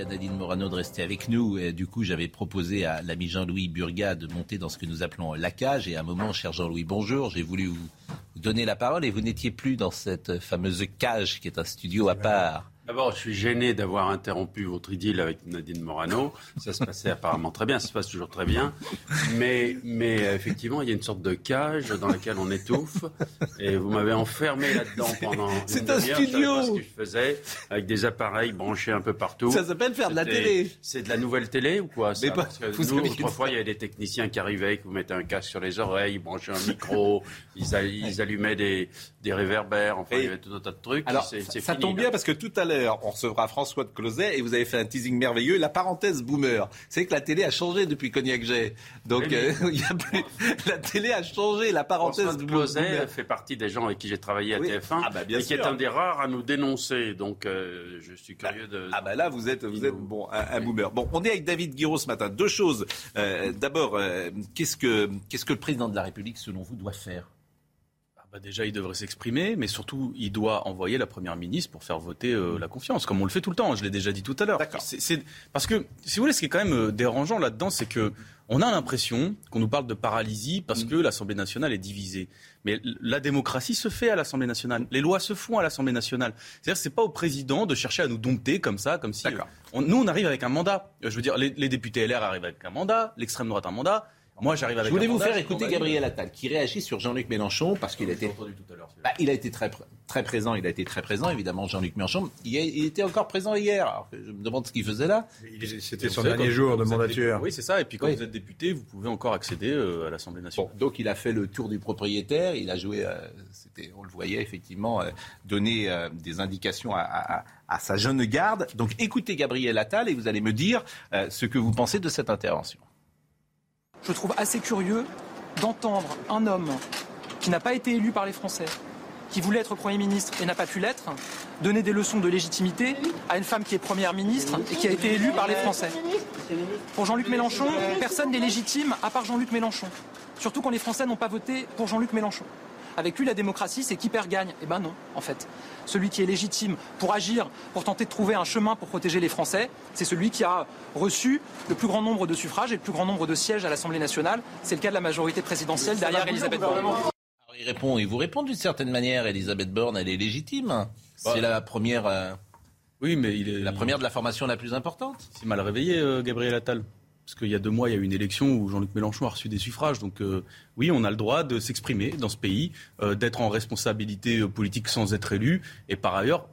à Nadine Morano de rester avec nous. Et du coup, j'avais proposé à l'ami Jean-Louis Burga de monter dans ce que nous appelons la cage. Et à un moment, cher Jean-Louis, bonjour, j'ai voulu vous donner la parole et vous n'étiez plus dans cette fameuse cage qui est un studio à part. D'abord, je suis gêné d'avoir interrompu votre idylle avec Nadine Morano. Ça se passait apparemment très bien, ça se passe toujours très bien. Mais, mais effectivement, il y a une sorte de cage dans laquelle on étouffe. Et vous m'avez enfermé là-dedans pendant. C'est un studio. ce que je faisais avec des appareils branchés un peu partout. Ça s'appelle faire de la télé. C'est de la nouvelle télé ou quoi ça Mais pas, Parce que nous, autrefois, il y avait des techniciens qui arrivaient, qui vous mettaient un casque sur les oreilles, ils branchaient un micro, ils, ils allumaient des, des réverbères. Enfin, il y avait tout un tas de trucs. Alors, ça tombe bien parce que tout à l'heure on recevra François de Closet et vous avez fait un teasing merveilleux. La parenthèse boomer, c'est que la télé a changé depuis Cognac J. Donc, euh, il y a plus... la télé a changé. La parenthèse François de Closet fait partie des gens avec qui j'ai travaillé à TF1 ah bah, et qui est un des rares à nous dénoncer. Donc, euh, je suis curieux de. Ah bah là, vous êtes, vous êtes bon, un, boomer. Bon, on est avec David Guiraud ce matin. Deux choses. Euh, d'abord, qu'est-ce que qu'est-ce que le président de la République, selon vous, doit faire bah, déjà, il devrait s'exprimer, mais surtout, il doit envoyer la Première ministre pour faire voter euh, la confiance, comme on le fait tout le temps. Je l'ai déjà dit tout à l'heure. Parce que, si vous voulez, ce qui est quand même euh, dérangeant là-dedans, c'est que on a l'impression qu'on nous parle de paralysie parce mm. que l'Assemblée nationale est divisée. Mais la démocratie se fait à l'Assemblée nationale. Les lois se font à l'Assemblée nationale. C'est-à-dire, c'est pas au président de chercher à nous dompter comme ça, comme si. nous, on arrive avec un mandat. Je veux dire, les, les députés LR arrivent avec un mandat, l'extrême droite un mandat. Moi, j'arrive avec. Je voulais vous faire écouter Gabriel Attal, qui réagit sur Jean-Luc Mélenchon parce qu'il a été. Bah, il a été très très présent. Il a été très présent, évidemment, Jean-Luc Mélenchon. Il, était encore présent hier. Alors je me demande ce qu'il faisait là. C'était son dernier jour de mandature. Oui, c'est ça. Et puis quand vous êtes député, vous pouvez encore accéder euh, à l'Assemblée nationale. donc il a fait le tour du propriétaire. Il a joué. Euh, on le voyait effectivement euh, donner des indications à, à, sa jeune garde. Donc écoutez Gabriel Attal et vous allez me dire ce que vous pensez de cette intervention je trouve assez curieux d'entendre un homme qui n'a pas été élu par les Français, qui voulait être Premier ministre et n'a pas pu l'être, donner des leçons de légitimité à une femme qui est Première ministre et qui a été élue par les Français. Pour Jean-Luc Mélenchon, personne n'est légitime à part Jean-Luc Mélenchon. Surtout quand les Français n'ont pas voté pour Jean-Luc Mélenchon. Avec lui, la démocratie, c'est qui perd gagne. Eh ben non, en fait. Celui qui est légitime pour agir, pour tenter de trouver un chemin pour protéger les Français, c'est celui qui a reçu le plus grand nombre de suffrages et le plus grand nombre de sièges à l'Assemblée nationale. C'est le cas de la majorité présidentielle derrière Elisabeth Borne. il répond, il vous répond d'une certaine manière. Elisabeth Borne, elle est légitime. C'est la première. Euh, oui, mais il est la première de la formation la plus importante. C'est mal réveillé, euh, Gabriel Attal. Parce qu'il y a deux mois, il y a eu une élection où Jean-Luc Mélenchon a reçu des suffrages. Donc euh, oui, on a le droit de s'exprimer dans ce pays, euh, d'être en responsabilité euh, politique sans être élu. Et par ailleurs,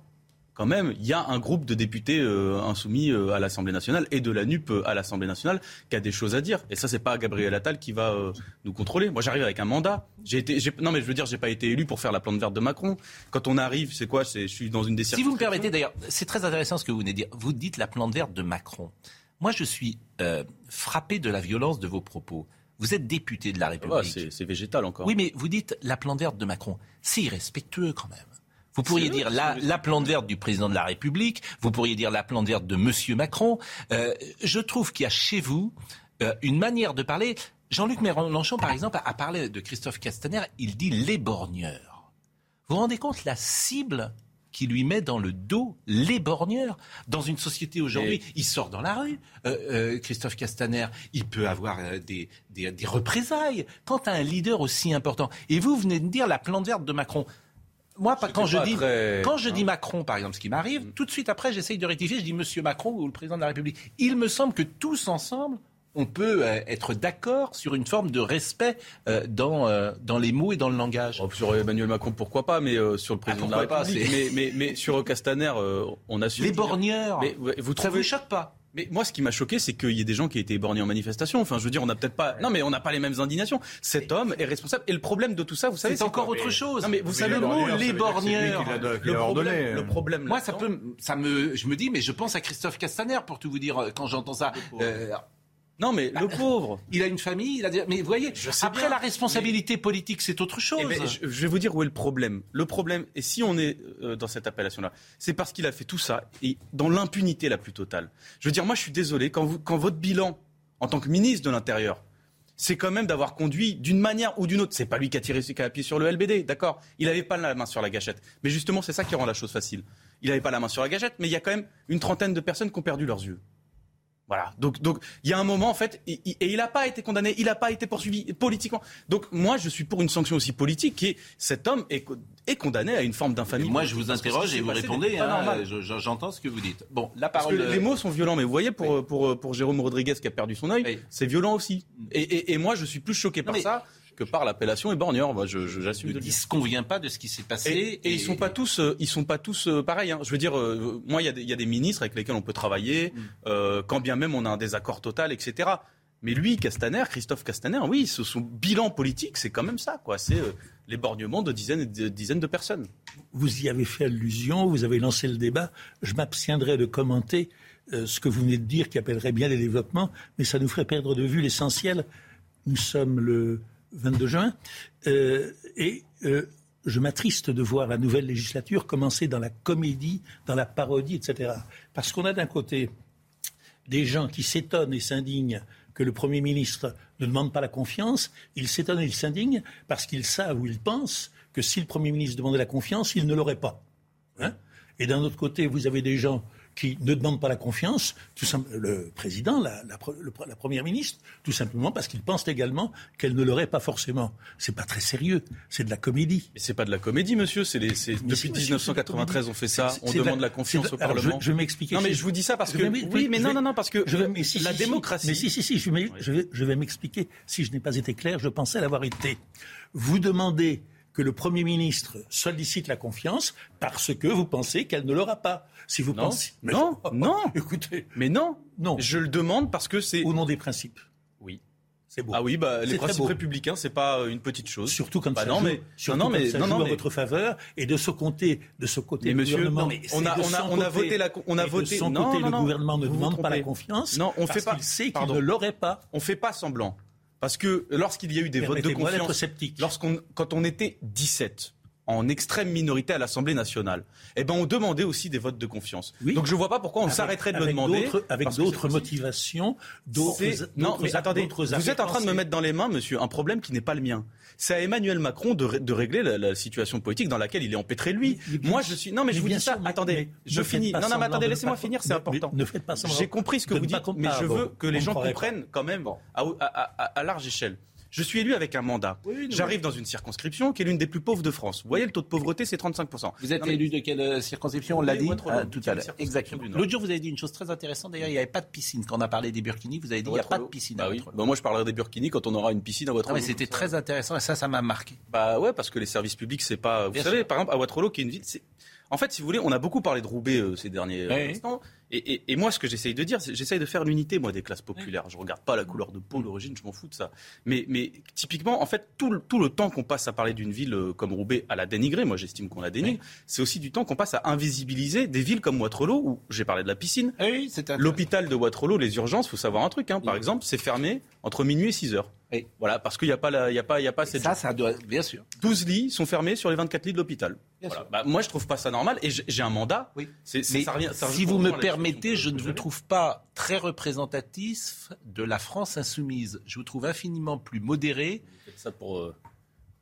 quand même, il y a un groupe de députés insoumis à l'Assemblée nationale et de la NUP à l'Assemblée nationale qui a des choses à dire. Et ça, c'est pas Gabriel Attal qui va nous contrôler. Moi, j'arrive avec un mandat. J'ai été, non, mais je veux dire, j'ai pas été élu pour faire la plante verte de Macron. Quand on arrive, c'est quoi? Je suis dans une des Si vous me permettez, d'ailleurs, c'est très intéressant ce que vous venez de dire. Vous dites la plante verte de Macron. Moi, je suis euh, frappé de la violence de vos propos. Vous êtes député de la République. c'est végétal encore. Oui, mais vous dites la plante verte de Macron. C'est irrespectueux quand même. Vous pourriez dire la, la, plante verte du président de la République, vous pourriez dire la plante verte de Monsieur Macron. Euh, je trouve qu'il y a chez vous euh, une manière de parler. Jean-Luc Mélenchon, par exemple, a, parlé de Christophe Castaner, il dit l'éborgneur. Vous vous rendez compte la cible qui lui met dans le dos les borgneurs. Dans une société aujourd'hui, il sort dans la rue, euh, euh, Christophe Castaner, il peut avoir euh, des, des, des, représailles. Quant à un leader aussi important, et vous venez de dire la plante verte de Macron. Moi, quand je, dis, quand je dis Macron, par exemple, ce qui m'arrive, mm. tout de suite après, j'essaye de rectifier, je dis Monsieur Macron ou le président de la République. Il me semble que tous ensemble, on peut euh, être d'accord sur une forme de respect euh, dans, euh, dans les mots et dans le langage. Oh, sur Emmanuel Macron, pourquoi pas, mais sur le ah, président de la République. mais, mais, mais, sur Castaner, on a su. Les borgneurs. Mais vous trouvez... Ça vous choque pas? Mais moi, ce qui m'a choqué, c'est qu'il y ait des gens qui aient été bornés en manifestation. Enfin, je veux dire, on n'a peut-être pas. Non, mais on n'a pas les mêmes indignations. Cet homme est responsable. Et le problème de tout ça, vous savez, c'est encore autre chose. Non, mais vous savez le mot les borgneurs. Le problème, le problème. Moi, ça peut, ça me, je me dis, mais je pense à Christophe Castaner pour tout vous dire quand j'entends ça. Non, mais le bah, pauvre. Il a une famille, il a Mais vous voyez, après la responsabilité politique, c'est autre chose. Eh ben, je, vais vous dire où est le problème. Le problème, et si on est euh, dans cette appellation-là, c'est parce qu'il a fait tout ça et dans l'impunité la plus totale. Je veux dire, moi, je suis désolé, quand, vous, quand votre bilan, en tant que ministre de l'Intérieur, c'est quand même d'avoir conduit d'une manière ou d'une autre. C'est pas lui qui a tiré, qui a appuyé sur le LBD, d'accord? Il n'avait pas la main sur la gâchette. Mais justement, c'est ça qui rend la chose facile. Il n'avait pas la main sur la gâchette, mais il y a quand même une trentaine de personnes qui ont perdu leurs yeux. Voilà. Donc, donc, il y a un moment, en fait, et, il n'a pas été condamné, il n'a pas été poursuivi politiquement. Donc, moi, je suis pour une sanction aussi politique qui est cet homme est, est condamné à une forme d'infamie. Moi, je vous interroge et vous répondez. Hein, J'entends ce que vous dites. Bon, la parole. Parce que les mots sont violents, mais vous voyez, pour, pour, pour, Jérôme Rodriguez qui a perdu son œil, c'est violent aussi. Et, et, et, moi, je suis plus choqué par ça que par l'appellation éborgneur. Moi, je, j'assume. Il se convient pas de ce qui s'est passé. Et, ils sont pas tous, euh, ils sont pas tous euh, pareils. Hein. Je veux dire, euh, moi, il y, y, a des ministres avec lesquels on peut travailler, mm. quand bien même on a un désaccord total, etc. Mais lui, Castaner, Christophe Castaner, oui, son bilan politique, c'est quand même ça, quoi. C'est l'éborgnement de dizaines et de dizaines de personnes. Vous y avez fait allusion, vous avez lancé le débat. Je m'abstiendrai de commenter ce que vous venez de dire, qui appellerait bien les développements, mais ça nous ferait perdre de vue l'essentiel. Nous sommes le 22 juin. Euh, et euh, je m'attriste de voir la nouvelle législature commencer dans la comédie, dans la parodie, etc. Parce qu'on a d'un côté des gens qui s'étonnent et s'indignent que le Premier ministre ne demande pas la confiance. Ils s'étonnent et ils s'indignent parce qu'ils savent ou ils pensent que si le Premier ministre demandait la confiance, il ne l'aurait pas. Hein et d'un autre côté, vous avez des gens qui ne demandent pas la confiance, tout le président, la, la, la, première ministre, tout simplement parce qu'ils pensent également qu'elle ne l'aurait pas forcément. C'est pas très sérieux, c'est de la comédie. Mais c'est pas de la comédie, monsieur. C'est depuis 1993 on fait ça. On demande la, confiance au Parlement. je, vais m'expliquer. Non, mais je vous dis ça parce que oui, mais non, non, non, parce que je vais, si, la démocratie. mais si, si, si, je vais, je vais m'expliquer. Si je n'ai pas été clair, je pensais l'avoir été. Vous demandez que le Premier ministre sollicite la confiance parce que vous pensez qu'elle ne l'aura pas. Si vous non, pensez... non, non, écoutez, mais non, non. Je le demande parce que c'est au nom des principes. Oui. C'est beau. Ah oui, bah, les principes républicains, c'est pas euh, une petite chose. Surtout comme bah ça non, joue, mais, surtout non, mais, ça non, joue non, mais, votre faveur et de ce côté, de ce côté, mais le monsieur, gouvernement, on a, on a, on a voté la, on a voté. De son non, côté, le gouvernement ne demande pas la confiance. Non, on parce fait pas. Il sait qu'il ne l'aurait pas. On fait pas semblant. Parce que lorsqu'il y a eu des votes de confiance, sceptique. lorsqu'on, quand on était 17, en extrême minorité à l'Assemblée nationale, eh ben on demandait aussi des votes de confiance. Oui. Donc je ne vois pas pourquoi on s'arrêterait de le demander. Avec d'autres motivations, d'autres. Non, mais attendez, vous êtes en train de me mettre dans les mains, monsieur, un problème qui n'est pas le mien. C'est à Emmanuel Macron de, de régler la, la, situation politique dans laquelle il est empêtré lui. Moi, je suis. Non, mais, mais je vous dis ça. Mais, attendez, je finis. Non, non, mais attendez, laissez-moi finir, c'est important. Ne faites pas. J'ai compris ce que vous dites, mais je veux que les gens comprennent quand même à large échelle. Je suis élu avec un mandat. Oui, J'arrive dans une circonscription qui est l'une des plus pauvres de France. Vous voyez, le taux de pauvreté, c'est 35%. Vous êtes non, élu de quelle circonscription On l'a dit ah, tout à l'heure. Exactement. L'autre jour, vous avez dit une chose très intéressante. D'ailleurs, il n'y avait pas de piscine. Quand on a parlé des Burkini, vous avez dit qu'il n'y a pas de piscine. Bah oui. Bah moi, je parlerai des Burkini quand on aura une piscine à Waterloo. Ah, mais c'était très intéressant et ça, ça m'a marqué. Bah ouais, parce que les services publics, c'est pas. Vous Bien savez, sûr. par exemple, à Waterloo, qui est une ville, en fait, si vous voulez, on a beaucoup parlé de Roubaix euh, ces derniers oui. instants. Et, et, et, moi, ce que j'essaye de dire, c'est j'essaye de faire l'unité, moi, des classes populaires. Je regarde pas la couleur de peau, l'origine, je m'en fous de ça. Mais, mais typiquement, en fait, tout le, tout le temps qu'on passe à parler d'une ville euh, comme Roubaix, à la dénigrer, moi j'estime qu'on la dénigre, oui. c'est aussi du temps qu'on passe à invisibiliser des villes comme Waterloo, où j'ai parlé de la piscine. Oui, L'hôpital de Waterloo, les urgences, faut savoir un truc, hein, par exemple, c'est fermé entre minuit et 6 heures. Oui. Voilà, parce qu'il n'y a pas, la, il y a pas, il y a pas cette. Ça, ça doit, bien sûr. 12 lits sont fermés sur les 24 lits de l'hôpital. Voilà. Bah, moi, je trouve pas ça normal et j'ai un mandat. Oui. C'est, Mais ça revient, ça si vous me permettez, je ne vous trouve pas très représentatif de la France insoumise. Je vous trouve infiniment plus modéré. Vous faites ça pour. Euh...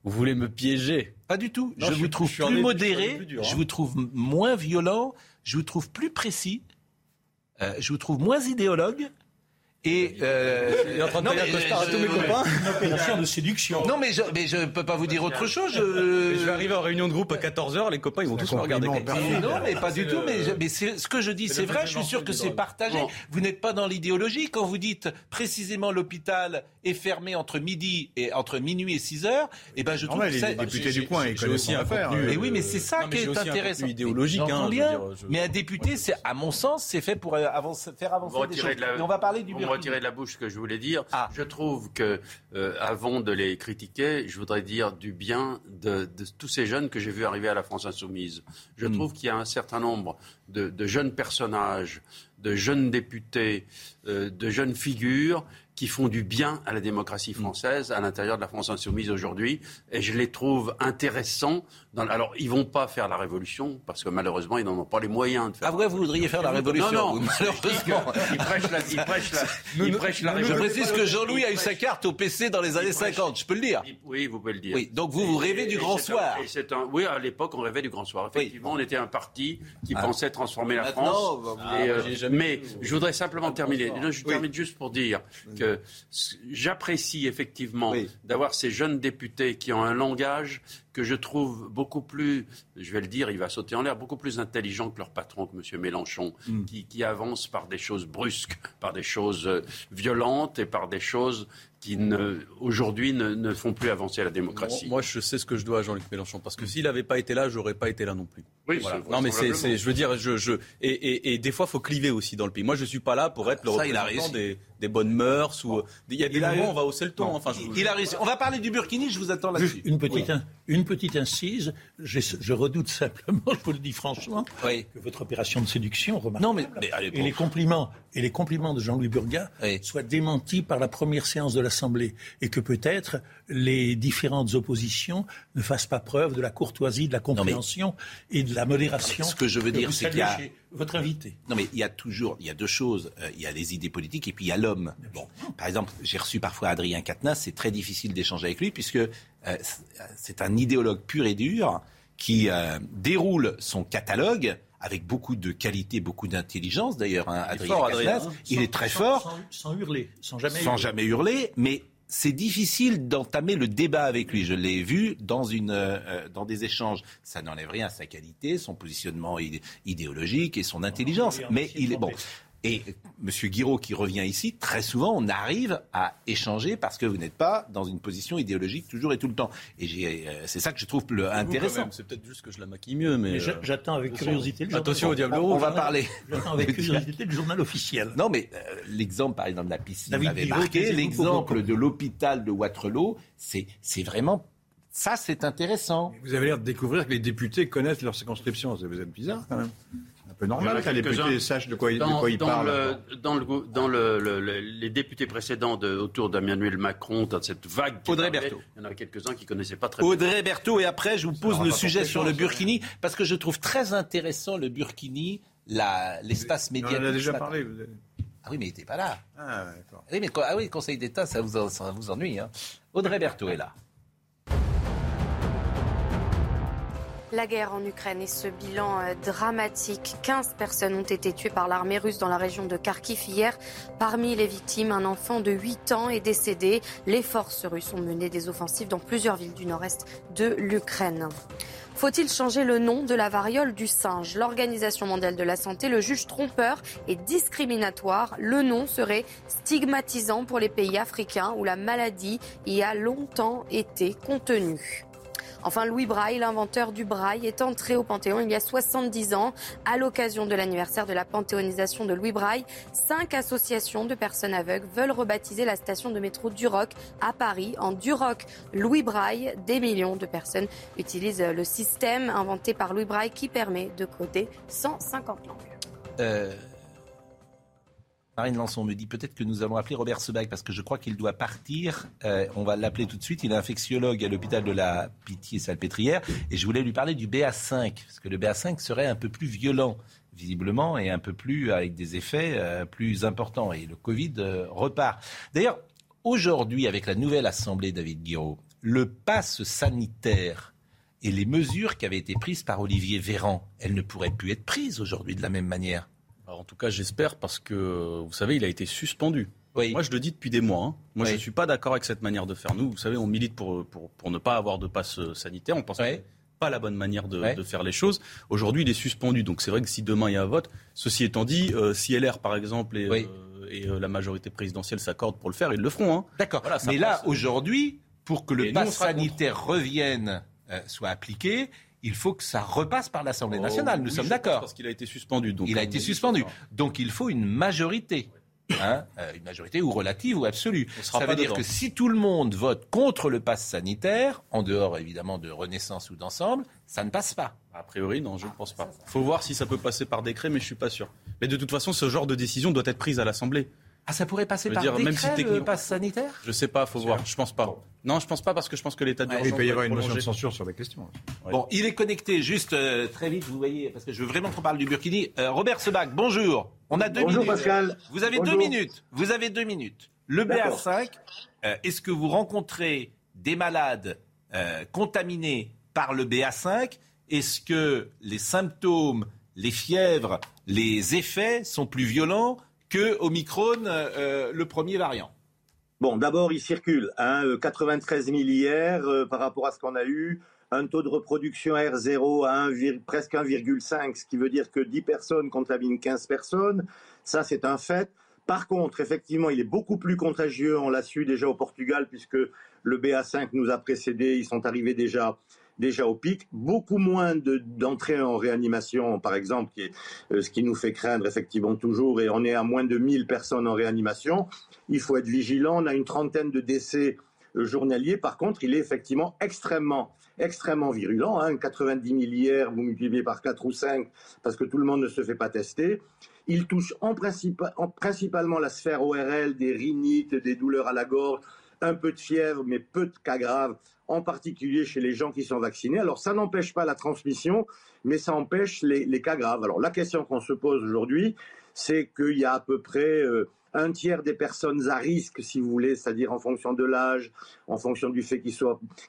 Vous voulez me piéger Pas du tout. Non, je, je, vous trouve je plus modéré. Plus dur, hein. Je vous trouve moins violent. Je vous trouve plus précis. Euh, je vous trouve moins idéologue. Et euh, il est en train de que je pars à tous mes copains. Une opération de séduction. Non, mais je, mais je peux pas vous dire autre chose. Je, je vais arriver en réunion de groupe à 14h, les copains ils vont tous me regarder. Non, mais pas du tout. Mais, je, mais ce que je dis, c'est vrai. Je suis sûr que c'est partagé. Bon. Vous n'êtes pas dans l'idéologie quand vous dites précisément l'hôpital est fermé entre midi et entre minuit et 6 heures. Et ben je trouve que ça. Les députés du coin, ils aussi un affaire. Mais oui, mais c'est ça qui est intéressant. idéologique, hein, bien. Mais un député, c'est à mon sens, c'est fait pour avancer, faire avancer des choses. Et on va parler du. Me retirez de la bouche que je voulais dire. Ah. Je trouve que, euh, avant de les critiquer, je voudrais dire du bien de, de tous ces jeunes que j'ai vus arriver à la France insoumise. Je mm. trouve qu'il y a un certain nombre de, de, jeunes personnages, de jeunes députés, euh, de jeunes figures qui font du bien à la démocratie française à l'intérieur de la France insoumise aujourd'hui. Et je les trouve intéressants. Dans... Alors, ils vont pas faire la révolution, parce que malheureusement, ils n'en ont pas les moyens de faire. Ah ouais, vous voudriez faire la révolution Non, non, malheureusement. Ils prêchent la, ils prêchent la, ils prêchent la Je révolution. précise que Jean-Louis a eu sa carte au PC dans les années 50, je peux le dire. Oui, vous pouvez le dire. Oui, donc vous, vous rêvez du Et grand soir. un- un- oui, à l'époque, on rêvait du grand soir. Effectivement, on était un parti qui Ah. pensait transformer la France. bah, Et, Ah, euh, mais je voudrais simplement terminer. Non, je Oui. termine juste pour dire que j'apprécie effectivement d'avoir ces jeunes députés qui ont un langage que je trouve beaucoup plus, je vais le dire, il va sauter en l'air, beaucoup plus intelligent que leur patron, que M. Mélenchon, Mm. qui, qui avance par des choses brusques, par des choses euh, violentes et par des choses qui ne- aujourd'hui ne, ne font plus avancer la démocratie. Moi, moi, je sais ce que je dois à Jean-Luc Mélenchon. Parce que s'il n'avait pas été là, j'aurais pas été là non plus. Oui, Voilà. Non, mais c'est, je veux dire, je, je, et, et, et des fois, faut cliver aussi dans le pays. Moi, je suis pas là pour être le Ça, il a représentant des, des bonnes mœurs ou il y a des Il a moments où on va hausser le ton. Enfin, je- Il a réussi. On va parler du Burkini, je vous attends là-dessus. Une petite, une petite incise, je, je redoute simplement, je vous le dis franchement, que votre opération de séduction remarquable Non, mais- mais allez, et, les compliments, et les compliments de Jean-Louis Burgat soient démentis par la première séance de l'Assemblée et que peut-être les différentes oppositions ne fassent pas preuve de la courtoisie, de la compréhension et de la modération. Ce que je veux dire, c'est qu'il y a- votre invité. Non, mais il y a toujours, il y a deux choses. Euh, il y a les idées politiques et puis il y a l'homme. Bon, par exemple, j'ai reçu parfois Adrien Quatennens. C'est très difficile d'échanger avec lui puisque euh, c'est- c'est un idéologue pur et dur qui euh, déroule son catalogue avec beaucoup de qualité, beaucoup d'intelligence d'ailleurs. hein, Il est Adrien fort, Adrien, hein. il Sans- est très sans- fort Sans, sans hurler, sans jamais sans hurler. jamais hurler, mais c'est difficile d'entamer le débat avec lui. Je l'ai vu dans, une, euh, dans des échanges. Ça n'enlève rien à sa qualité, son positionnement idé- idéologique et son intelligence. Mais il est bon. Et M. Guiraud qui revient ici, très souvent, on arrive à échanger parce que vous n'êtes pas dans une position idéologique toujours et tout le temps. Et euh, c'est ça que je trouve le Vous, intéressant. C'est peut-être juste que je la maquille mieux, mais. Euh, j'attends avec curiosité le journal. Attention au diable On- rouge. On va hein. parler. J'attends avec curiosité le journal officiel. Non, mais euh, l'exemple, par exemple, de la piscine David Guiraud, marqué. L'exemple de l'hôpital de Waterloo, c'est, c'est vraiment. Ça, c'est intéressant. Vous avez l'air de découvrir que les députés connaissent leur circonscription. Vous êtes bizarre quand même. Peu normal que les députés sachent de quoi, ils- de dans, quoi ils dans parlent. Le, dans le, dans le- le- le- les députés précédents de, autour d'Emmanuel Macron, dans cette vague. Audrey Berthaud. Il y en a quelques-uns qui ne connaissaient pas très bien. Audrey Berthaud, et après, je vous pose le sujet sur le Burkini, parce que je trouve très intéressant le Burkini, l'espace On médiatique. en a déjà parlé. vous avez- Ah oui, mais il n'était pas là. Ah. Oui, mais ah oui, le Conseil d'État, ça vous, en- ça vous ennuie. Hein. Audrey Berthaud est là. La guerre en Ukraine et ce bilan euh, dramatique. 15 personnes ont été tuées par l'armée russe dans la région de Kharkiv hier. Parmi les victimes, un enfant de 8 ans est décédé. Les forces russes ont mené des offensives dans plusieurs villes du nord-est de l'Ukraine. Faut-il changer le nom de la variole du singe? L'Organisation mondiale de la santé le juge trompeur et discriminatoire. Le nom serait stigmatisant pour les pays africains où la maladie y a longtemps été contenue. Enfin, Louis Braille, l'inventeur du braille, est entré au Panthéon il y a 70 ans. À l'occasion de l'anniversaire de la panthéonisation de Louis Braille, cinq associations de personnes aveugles veulent rebaptiser la station de métro Duroc à Paris en Duroc Louis Braille. Des millions de personnes utilisent le système inventé par Louis Braille qui permet de coder 150 langues. Euh, Marine Lançon me dit peut-être que nous allons appeler Robert Sebag parce que je crois qu'il doit partir. Euh, on va l'appeler tout de suite. Il est infectiologue à l'hôpital de la Pitié-Salpêtrière et je voulais lui parler du BA5 parce que le BA5 serait un peu plus violent visiblement et un peu plus avec des effets euh, plus importants et le Covid euh, repart. D'ailleurs, aujourd'hui avec la nouvelle assemblée David Guiraud, le pass sanitaire et les mesures qui avaient été prises par Olivier Véran, elles ne pourraient plus être prises aujourd'hui de la même manière. Alors, en tout cas, j'espère parce que, vous savez, il a été suspendu. Moi, je le dis depuis des mois. hein. Moi, je ne suis pas d'accord avec cette manière de faire. Nous, vous savez, on milite pour, pour, pour ne pas avoir de passe euh, sanitaire. On pense que c'est pas la bonne manière de, Ouais. de faire les choses. Aujourd'hui, il est suspendu. Donc, c'est vrai que si demain il y a un vote, ceci étant dit, euh, si LR, par exemple, et, euh, et euh, la majorité présidentielle s'accordent pour le faire, ils le feront. hein. D'accord. Voilà, Mais là, aujourd'hui, pour que le pass sanitaire revienne, soit appliqué, il faut que ça repasse par l'Assemblée nationale. Oh, Nous oui, sommes d'accord. Parce qu'il a été suspendu. Donc, Il a été suspendu. Donc il faut une majorité. Hein, euh, une majorité ou relative ou absolue. Ça veut dire dedans. que si tout le monde vote contre le pass sanitaire, en dehors évidemment de Renaissance ou d'ensemble, ça ne passe pas. A priori, non, je ne pense pas. faut voir si ça peut passer par décret, mais je suis pas sûr. Mais de toute façon, ce genre de décision doit être prise à l'Assemblée. Ah, ça pourrait passer Je par dire, décret, même si le pass sanitaire? Je sais pas, faut voir. Je pense pas. Non, je pense pas parce que je pense que l'état d'urgence. il peut y avoir une motion de censure sur la question. Ouais. Bon, il est connecté juste euh, très vite, vous voyez, parce que je veux vraiment qu'on parle du Burkini. Euh, Robert Sebag, bonjour. On a deux Bonjour minutes. Pascal. Vous avez Bonjour. deux minutes. Vous avez deux minutes. Le D'accord. BA5, euh, est-ce que vous rencontrez des malades euh, contaminés par le BA5 Est-ce que les symptômes, les fièvres, les effets sont plus violents? Que Omicron, euh, euh, le premier variant Bon, d'abord, il circule. Hein, euh, 93 000 hier euh, par rapport à ce qu'on a eu. Un taux de reproduction R0 à 1, vir- presque 1,5, ce qui veut dire que 10 personnes contaminent 15 personnes. Ça, c'est un fait. Par contre, effectivement, il est beaucoup plus contagieux. On l'a su déjà au Portugal, puisque le BA5 nous a précédés. Ils sont arrivés déjà, déjà au pic. Beaucoup moins de- d'entrées en réanimation, par exemple, qui est, euh, ce qui nous fait craindre effectivement toujours. Et on est à moins de 1000 personnes en réanimation. Il faut être vigilant. On a une trentaine de décès euh, journaliers. Par contre, il est effectivement extrêmement, extrêmement virulent. Hein. 90 000 hier, vous multipliez par 4 ou 5 parce que tout le monde ne se fait pas tester. Il touche en- principalement la sphère ORL, des rhinites, des douleurs à la gorge, un peu de fièvre, mais peu de cas graves, en particulier chez les gens qui sont vaccinés. Alors, ça n'empêche pas la transmission, mais ça empêche les, cas graves. Alors, la question qu'on se pose aujourd'hui, c'est qu'il y a à peu près euh, un tiers des personnes à risque, si vous voulez, c'est-à-dire en fonction de l'âge, en fonction du fait qu'ils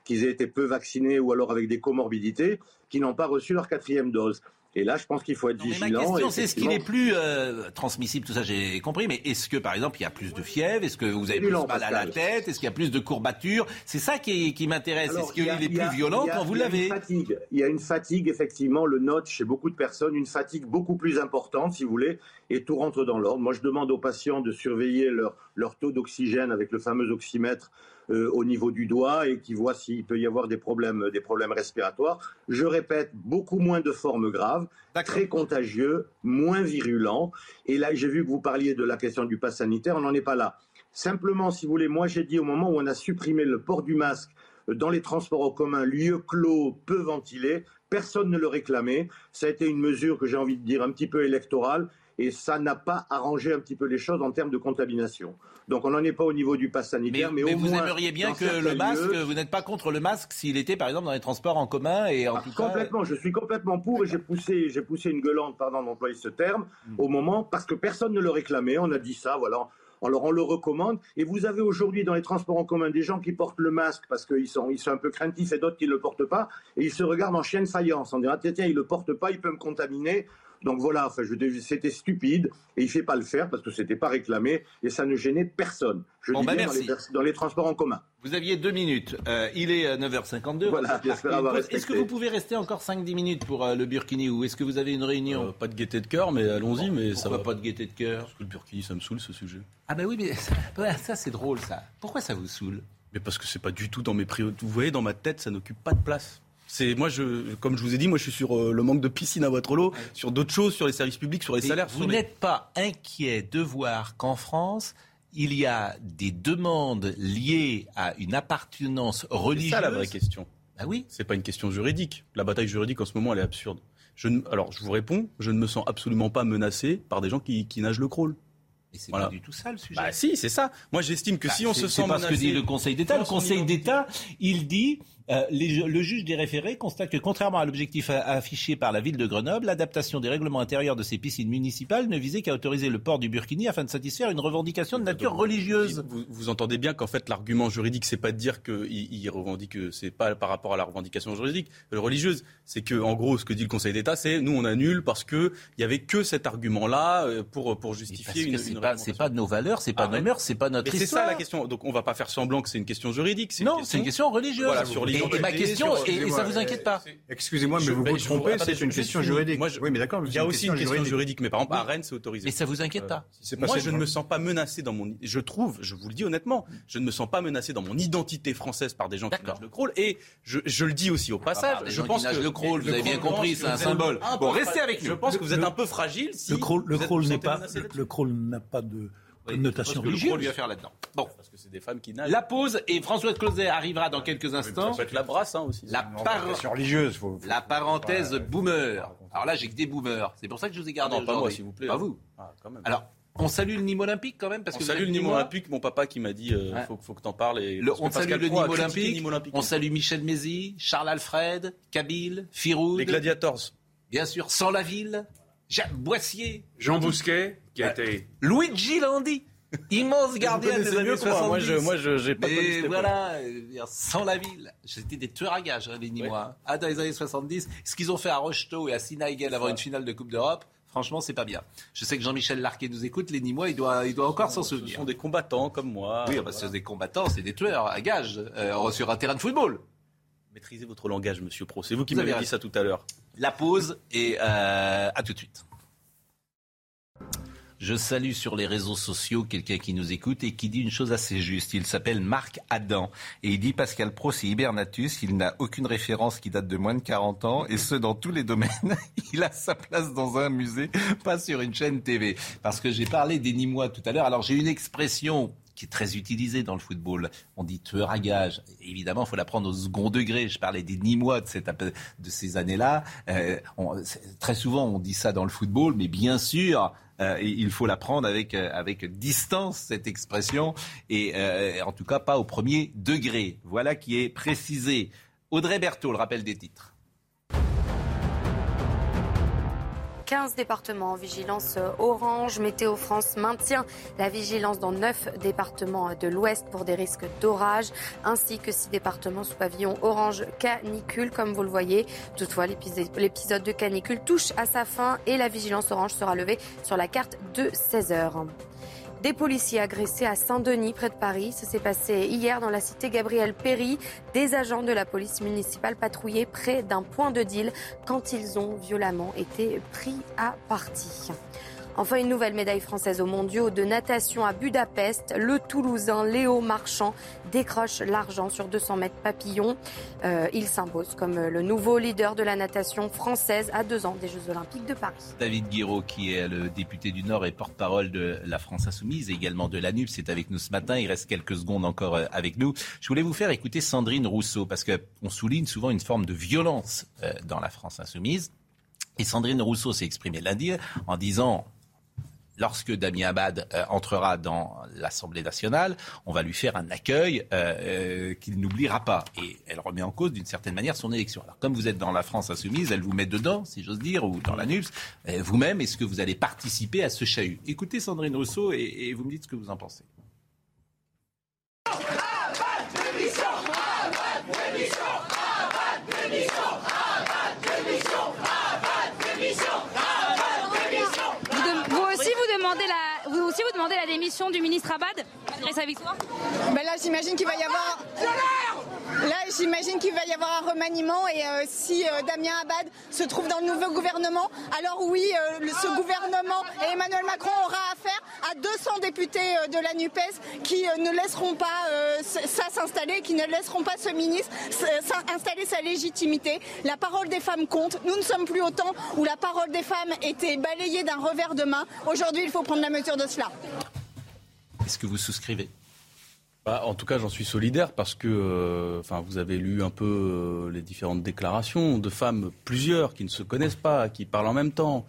qu'ils aient été peu vaccinés ou alors avec des comorbidités, qui n'ont pas reçu leur quatrième dose. Et là, je pense qu'il faut être Non, vigilant. ma question, c'est est-ce qu'il est plus euh, transmissible, tout ça j'ai compris, mais est-ce que par exemple il y a plus de fièvre? Est-ce que vous avez plus mal à la tête? Est-ce qu'il y a plus de courbatures? C'est ça qui, qui m'intéresse. Est-ce qu'il est a- plus violent a- quand vous l'avez? fatigue. Il y a une fatigue, effectivement, le note chez beaucoup de personnes, une fatigue beaucoup plus importante, si vous voulez, et tout rentre dans l'ordre. Moi, je demande aux patients de surveiller leur, leur taux d'oxygène avec le fameux oxymètre euh, au niveau du doigt et qui voit s'il peut y avoir des problèmes, des problèmes respiratoires. Je répète, beaucoup moins de formes graves, très contagieux, moins virulents. Et là, j'ai vu que vous parliez de la question du pass sanitaire, on n'en est pas là. Simplement, si vous voulez, moi j'ai dit au moment où on a supprimé le port du masque dans les transports en commun, lieu clos, peu ventilé, personne ne le réclamait. Ça a été une mesure que j'ai envie de dire un petit peu électorale et ça n'a pas arrangé un petit peu les choses en termes de contamination. Donc on n'en est pas au niveau du pass sanitaire, mais, Mais au vous moins aimeriez bien que le masque, lieux- vous n'êtes pas contre le masque s'il était par exemple dans les transports en commun et en tout cas. Complètement, je suis complètement pour et j'ai poussé, j'ai poussé une gueulante, pardon d'employer ce terme, Mm. au moment, parce que personne ne le réclamait, on a dit ça, voilà. Alors on le recommande. Et vous avez aujourd'hui dans les transports en commun des gens qui portent le masque parce qu'ils sont, ils sont un peu craintifs et d'autres qui ne le portent pas. Et ils se regardent en chien de faïence en disant, ah, tiens, tiens, il ne le porte pas, il peut me contaminer. Donc voilà, enfin, c'était stupide et il ne fait pas le faire parce que c'était pas réclamé et ça ne gênait personne. Je Bon, dis bah, bien dans les, pers- dans les transports en commun. Vous aviez deux minutes. Euh, il est euh, 9h52. Voilà, On va j'espère marquer une avoir pause. Est-ce que vous pouvez rester encore 5-10 minutes pour euh, le Burkini ou est-ce que vous avez une réunion? Euh, pas de gaieté de cœur, mais allons-y. Mais ça va pas de gaieté de cœur? Parce que le Burkini, ça me saoule ce sujet. Ah ben oui, mais ça, ça, c'est drôle ça. Pourquoi ça vous saoule? Mais parce que c'est pas du tout dans mes priorités. Vous voyez, dans ma tête, ça n'occupe pas de place. C'est moi, je, comme je vous ai dit, moi, je suis sur euh, le manque de piscine à Waterloo, sur d'autres choses, sur les services publics, sur les Mais salaires. Vous les- n'êtes pas inquiet de voir qu'en France, il y a des demandes liées à une appartenance C'est religieuse ça la vraie question. Ah oui C'est pas une question juridique. La bataille juridique en ce moment, elle est absurde. Je ne- alors, je vous réponds, je ne me sens absolument pas menacé par des gens qui, qui nagent le crawl. Mais c'est Voilà. pas du tout ça le sujet. Bah si, c'est ça. Moi, j'estime que Bah, si on c'est- se c'est sent pas menacé, ce que dit le Conseil d'État. Le Conseil d'État, il dit euh, les- le juge des référés constate que contrairement à l'objectif affiché par la ville de Grenoble, l'adaptation des règlements intérieurs de ces piscines municipales ne visait qu'à autoriser le port du burkini afin de satisfaire une revendication de nature religieuse. Vous, vous entendez bien qu'en fait l'argument juridique, c'est pas de dire qu'il il revendique, que c'est pas par rapport à la revendication juridique, euh, religieuse. C'est que en gros, ce que dit le Conseil d'État, c'est nous on annule parce que il y avait que cet argument-là euh, pour justifier une. c'est une pas, c'est pas nos valeurs, c'est pas Ah, nos mais- mœurs, c'est pas notre Mais c'est ça la question. Donc on va pas faire semblant que c'est une question juridique. Non, c'est une question religieuse. Voilà, sur et, et ma question, sur- et, et ça vous inquiète pas Excusez-moi, mais Je- vous vous je trompez, c'est une je- question je juridique. Moi, je- Oui, mais d'accord. Il y a aussi une question juridique. juridique, mais par exemple à Rennes, c'est autorisé. Mais ça vous inquiète pas c'est Moi, je ne me sens pas menacé dans mon. Je trouve, je vous le dis honnêtement, je ne me sens pas menacé dans mon identité française par des gens qui nagent le crawl. Et je, je le dis aussi au passage. par des je pense que le crawl, vous avez bien compris, je c'est un symbole. Bon, restez avec Je nous. pense que vous êtes un peu fragile. Si le crawl n'a pas de Que le religieuse. crawl lui a faire là-dedans. Bon, Parce que c'est des femmes qui nagent. la pause et François Closet arrivera dans quelques ça instants. peut être la brasse hein, aussi. La, par- C'est religieuse. Faut, faut- la parenthèse pas- boomer. Alors là, j'ai que des boomers. C'est pour ça que je vous ai Ah gardé non, pas moi, s'il vous plaît. Pas vous. Ah, quand même. Alors, On salue le Nîmes Olympique quand même parce on que salue le Nîmes Olympique, mon papa qui m'a dit euh, faut, faut que t'en parles. Et, le, on salue le Nîmes Olympique, Olympique, on salue Michel Mézi, Charles Alfred, Kabyle, Firoud. Les Gladiators. Bien sûr, sans la ville, Jacques Boissier. Jean Bousquet, qui a été... Luigi Landi. Immense gardien des années 70. Moi, je, moi, je, j'ai pas Mais voilà, sans la ville. C'était des tueurs à gages, hein, les Nîmois. Ah, dans les années 70, ce qu'ils ont fait à Rocheteau et à Sinaïgel avant une finale de Coupe d'Europe, Franchement, c'est pas bien. Je sais que Jean-Michel Larquet nous écoute. Les Nîmois, il doit, il doit encore s'en souvenir. Ce sont des combattants comme moi. Oui, bah, c'est des combattants, c'est des tueurs à gages euh, sur un terrain de football. Maîtrisez votre langage, Monsieur Pro. C'est vous qui m'avez dit ça tout à l'heure. La pause et euh, à tout de suite. Je salue sur les réseaux sociaux quelqu'un qui nous écoute et qui dit une chose assez juste. Il s'appelle Marc Adam et il dit Pascal Pro, c'est Hibernatus. Il n'a aucune référence qui date de moins de 40 ans et ce dans tous les domaines. il a sa place dans un musée, pas sur une chaîne TV. Parce que j'ai parlé des Nîmois tout à l'heure. Alors j'ai une expression qui est très utilisée dans le football. On dit tueur à gage. Évidemment, il faut la prendre au second degré. Je parlais des Nîmois de, ces années-là. Euh, très souvent, on dit ça dans le football, mais bien sûr, euh, il faut la prendre avec, euh, avec distance, cette expression, et euh, en tout cas pas au premier degré. Voilà qui est précisé. Audrey Berthaud, le rappel des titres. 15 départements en vigilance orange. Météo France maintient la vigilance dans 9 départements de l'Ouest pour des risques d'orage, ainsi que 6 départements sous pavillon orange canicule, comme vous le voyez. Toutefois, l'épisode de canicule touche à sa fin et la vigilance orange sera levée sur la carte de 16 heures. Des policiers agressés à Saint-Denis, près de Paris. Ça s'est passé hier dans la cité Gabriel Péry. Des agents de la police municipale patrouillaient près d'un point de deal quand ils ont violemment été pris à partie. Enfin, une nouvelle médaille française aux mondiaux de natation à Budapest. Le Toulousain Léo Marchand décroche l'argent sur 200 mètres papillon. Euh, il s'impose comme le nouveau leader de la natation française à deux ans des Jeux Olympiques de Paris. David Guiraud, qui est le député du Nord et porte-parole de la France Insoumise et également de l'ANUP, c'est avec nous ce matin. Il reste quelques secondes encore euh, avec nous. Je voulais vous faire écouter Sandrine Rousseau parce qu'on souligne souvent une forme de violence euh, dans la France Insoumise. Et Sandrine Rousseau s'est exprimée lundi en disant lorsque Damien Abad euh, entrera dans l'Assemblée nationale, on va lui faire un accueil euh, euh, qu'il n'oubliera pas. Et elle remet en cause d'une certaine manière son élection. Alors comme vous êtes dans la France insoumise, elle vous met dedans, si j'ose dire, ou dans la NUPS. Vous-même, est-ce que vous allez participer à ce chahut? Écoutez Sandrine Rousseau et, vous me dites ce que vous en pensez vous demandez la démission du ministre Abad sa victoire ben Là, j'imagine qu'il va y avoir. Là, j'imagine qu'il va y avoir un remaniement et euh, si euh, Damien Abad se trouve dans le nouveau gouvernement, alors oui, euh, ce gouvernement et Emmanuel Macron aura affaire à 200 députés de la NUPES qui ne laisseront pas ça s'installer, qui ne laisseront pas ce ministre installer sa légitimité. La parole des femmes compte. Nous ne sommes plus au temps où la parole des femmes était balayée d'un revers de main. Aujourd'hui, il faut prendre la mesure de cela. Est-ce que vous souscrivez? Bah, en tout cas, j'en suis solidaire parce que euh, enfin, vous avez lu un peu euh, les différentes déclarations de femmes, plusieurs, qui ne se connaissent pas, qui parlent en même temps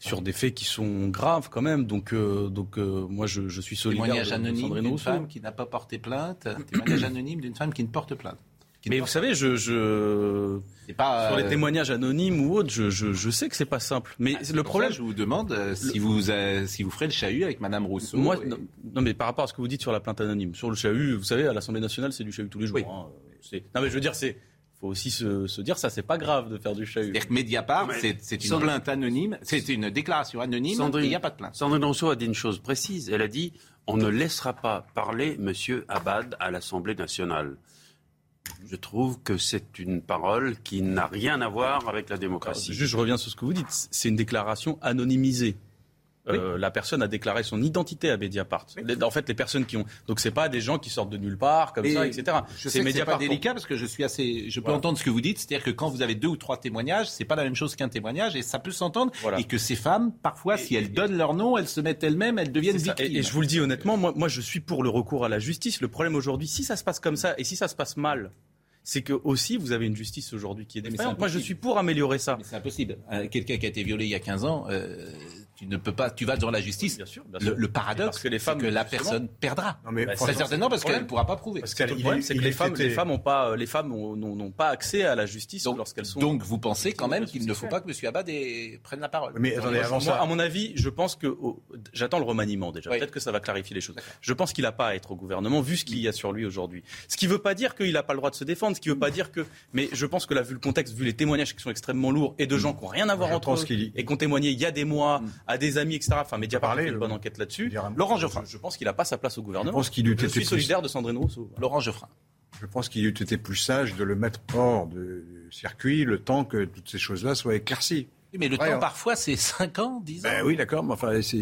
sur des faits qui sont graves quand même. Donc, euh, donc moi, je, je suis solidaire. Témoignage anonyme d'une femme qui n'a pas porté plainte. Témoignage anonyme d'une femme qui ne porte plainte. Mais vous savez, je, je... Pas, sur les témoignages anonymes ou autres, je, je, je sais que c'est pas simple. Mais ah, le problème, ça, je vous demande euh, si vous euh, si vous ferez le chahut avec Madame Rousseau. Moi, non, non, mais par rapport à ce que vous dites sur la plainte anonyme, sur le chahut, vous savez, à l'Assemblée nationale, c'est du chahut tous les jours. Oui. Hein. Non, mais je veux dire, c'est faut aussi se, se, dire ça, c'est pas grave de faire du chahut. C'est-à-dire que Mediapart, c'est une plainte anonyme, c'est une déclaration anonyme, Sandrine, il n'y a pas de plainte. Sandrine Rousseau a dit une chose précise. Elle a dit on ne laissera pas parler Monsieur Abad à l'Assemblée nationale. Je trouve que c'est une parole qui n'a rien à voir avec la démocratie. Je reviens sur ce que vous dites. C'est une déclaration anonymisée. Oui. Euh, la personne a déclaré son identité à Mediapart. Oui. En fait, les personnes qui ont donc c'est pas des gens qui sortent de nulle part comme Et ça, etc. Sais que c'est pas délicat parce que je suis assez, je peux voilà. entendre ce que vous dites, c'est-à-dire que quand vous avez deux ou trois témoignages, c'est pas la même chose qu'un témoignage et ça peut s'entendre. Voilà. Et que ces femmes, parfois, et, si elles et, donnent leur nom, elles se mettent elles-mêmes, elles deviennent victimes. Et, je vous le dis honnêtement, moi, moi, je suis pour le recours à la justice. Le problème aujourd'hui, si ça se passe comme ça et si ça se passe mal, c'est que aussi vous avez une justice aujourd'hui qui est défaillante. Moi, je suis pour améliorer ça. Mais c'est impossible. Euh, Quelqu'un qui a été violé il y a 15 ans. Euh, Tu ne peux pas, tu vas devant la justice. Bien sûr, bien Le, sûr. le paradoxe, que les femmes, c'est que la personne perdra. Non, mais Bah, très certainement parce c'est le qu'elle ne pourra pas prouver. Parce Le qu'il problème, c'est que les femmes, été- les femmes ont pas, les femmes ont- n'ont n'ont pas accès à la justice Donc, lorsqu'elles sont. donc vous pensez quand même qu'il ne faut pas que M. Abad ait- prenne la parole? Mais attendez, avant Moi, ça. à mon avis, je pense que oh, j'attends le remaniement déjà. Oui. Peut-être que ça va clarifier les choses. Je pense qu'il n'a pas à être au gouvernement vu ce qu'il y a sur lui aujourd'hui. Ce qui ne veut pas dire qu'il n'a pas le droit de se défendre. Ce qui ne veut pas dire que. Mais je pense que là, vu le contexte, vu les témoignages qui sont extrêmement lourds et de gens qui n'ont rien à voir entre eux et qui ont témoigné il y a des mois à des amis, etc. Enfin, Mediapart a fait une bonne enquête là-dessus. Laurent Geoffrin, je pense qu'il n'a pas sa place au Je gouvernement. pense qu'il eût Je été suis plus- solidaire de Sandrine Rousseau. Laurent Geoffrin. Je pense qu'il eût été plus sage de le mettre hors de circuit le temps que toutes ces choses-là soient éclaircies. Oui, Mais le Ouais, temps, hein. parfois, c'est 5 ans, 10 ans. Ben oui, d'accord, mais enfin, c'est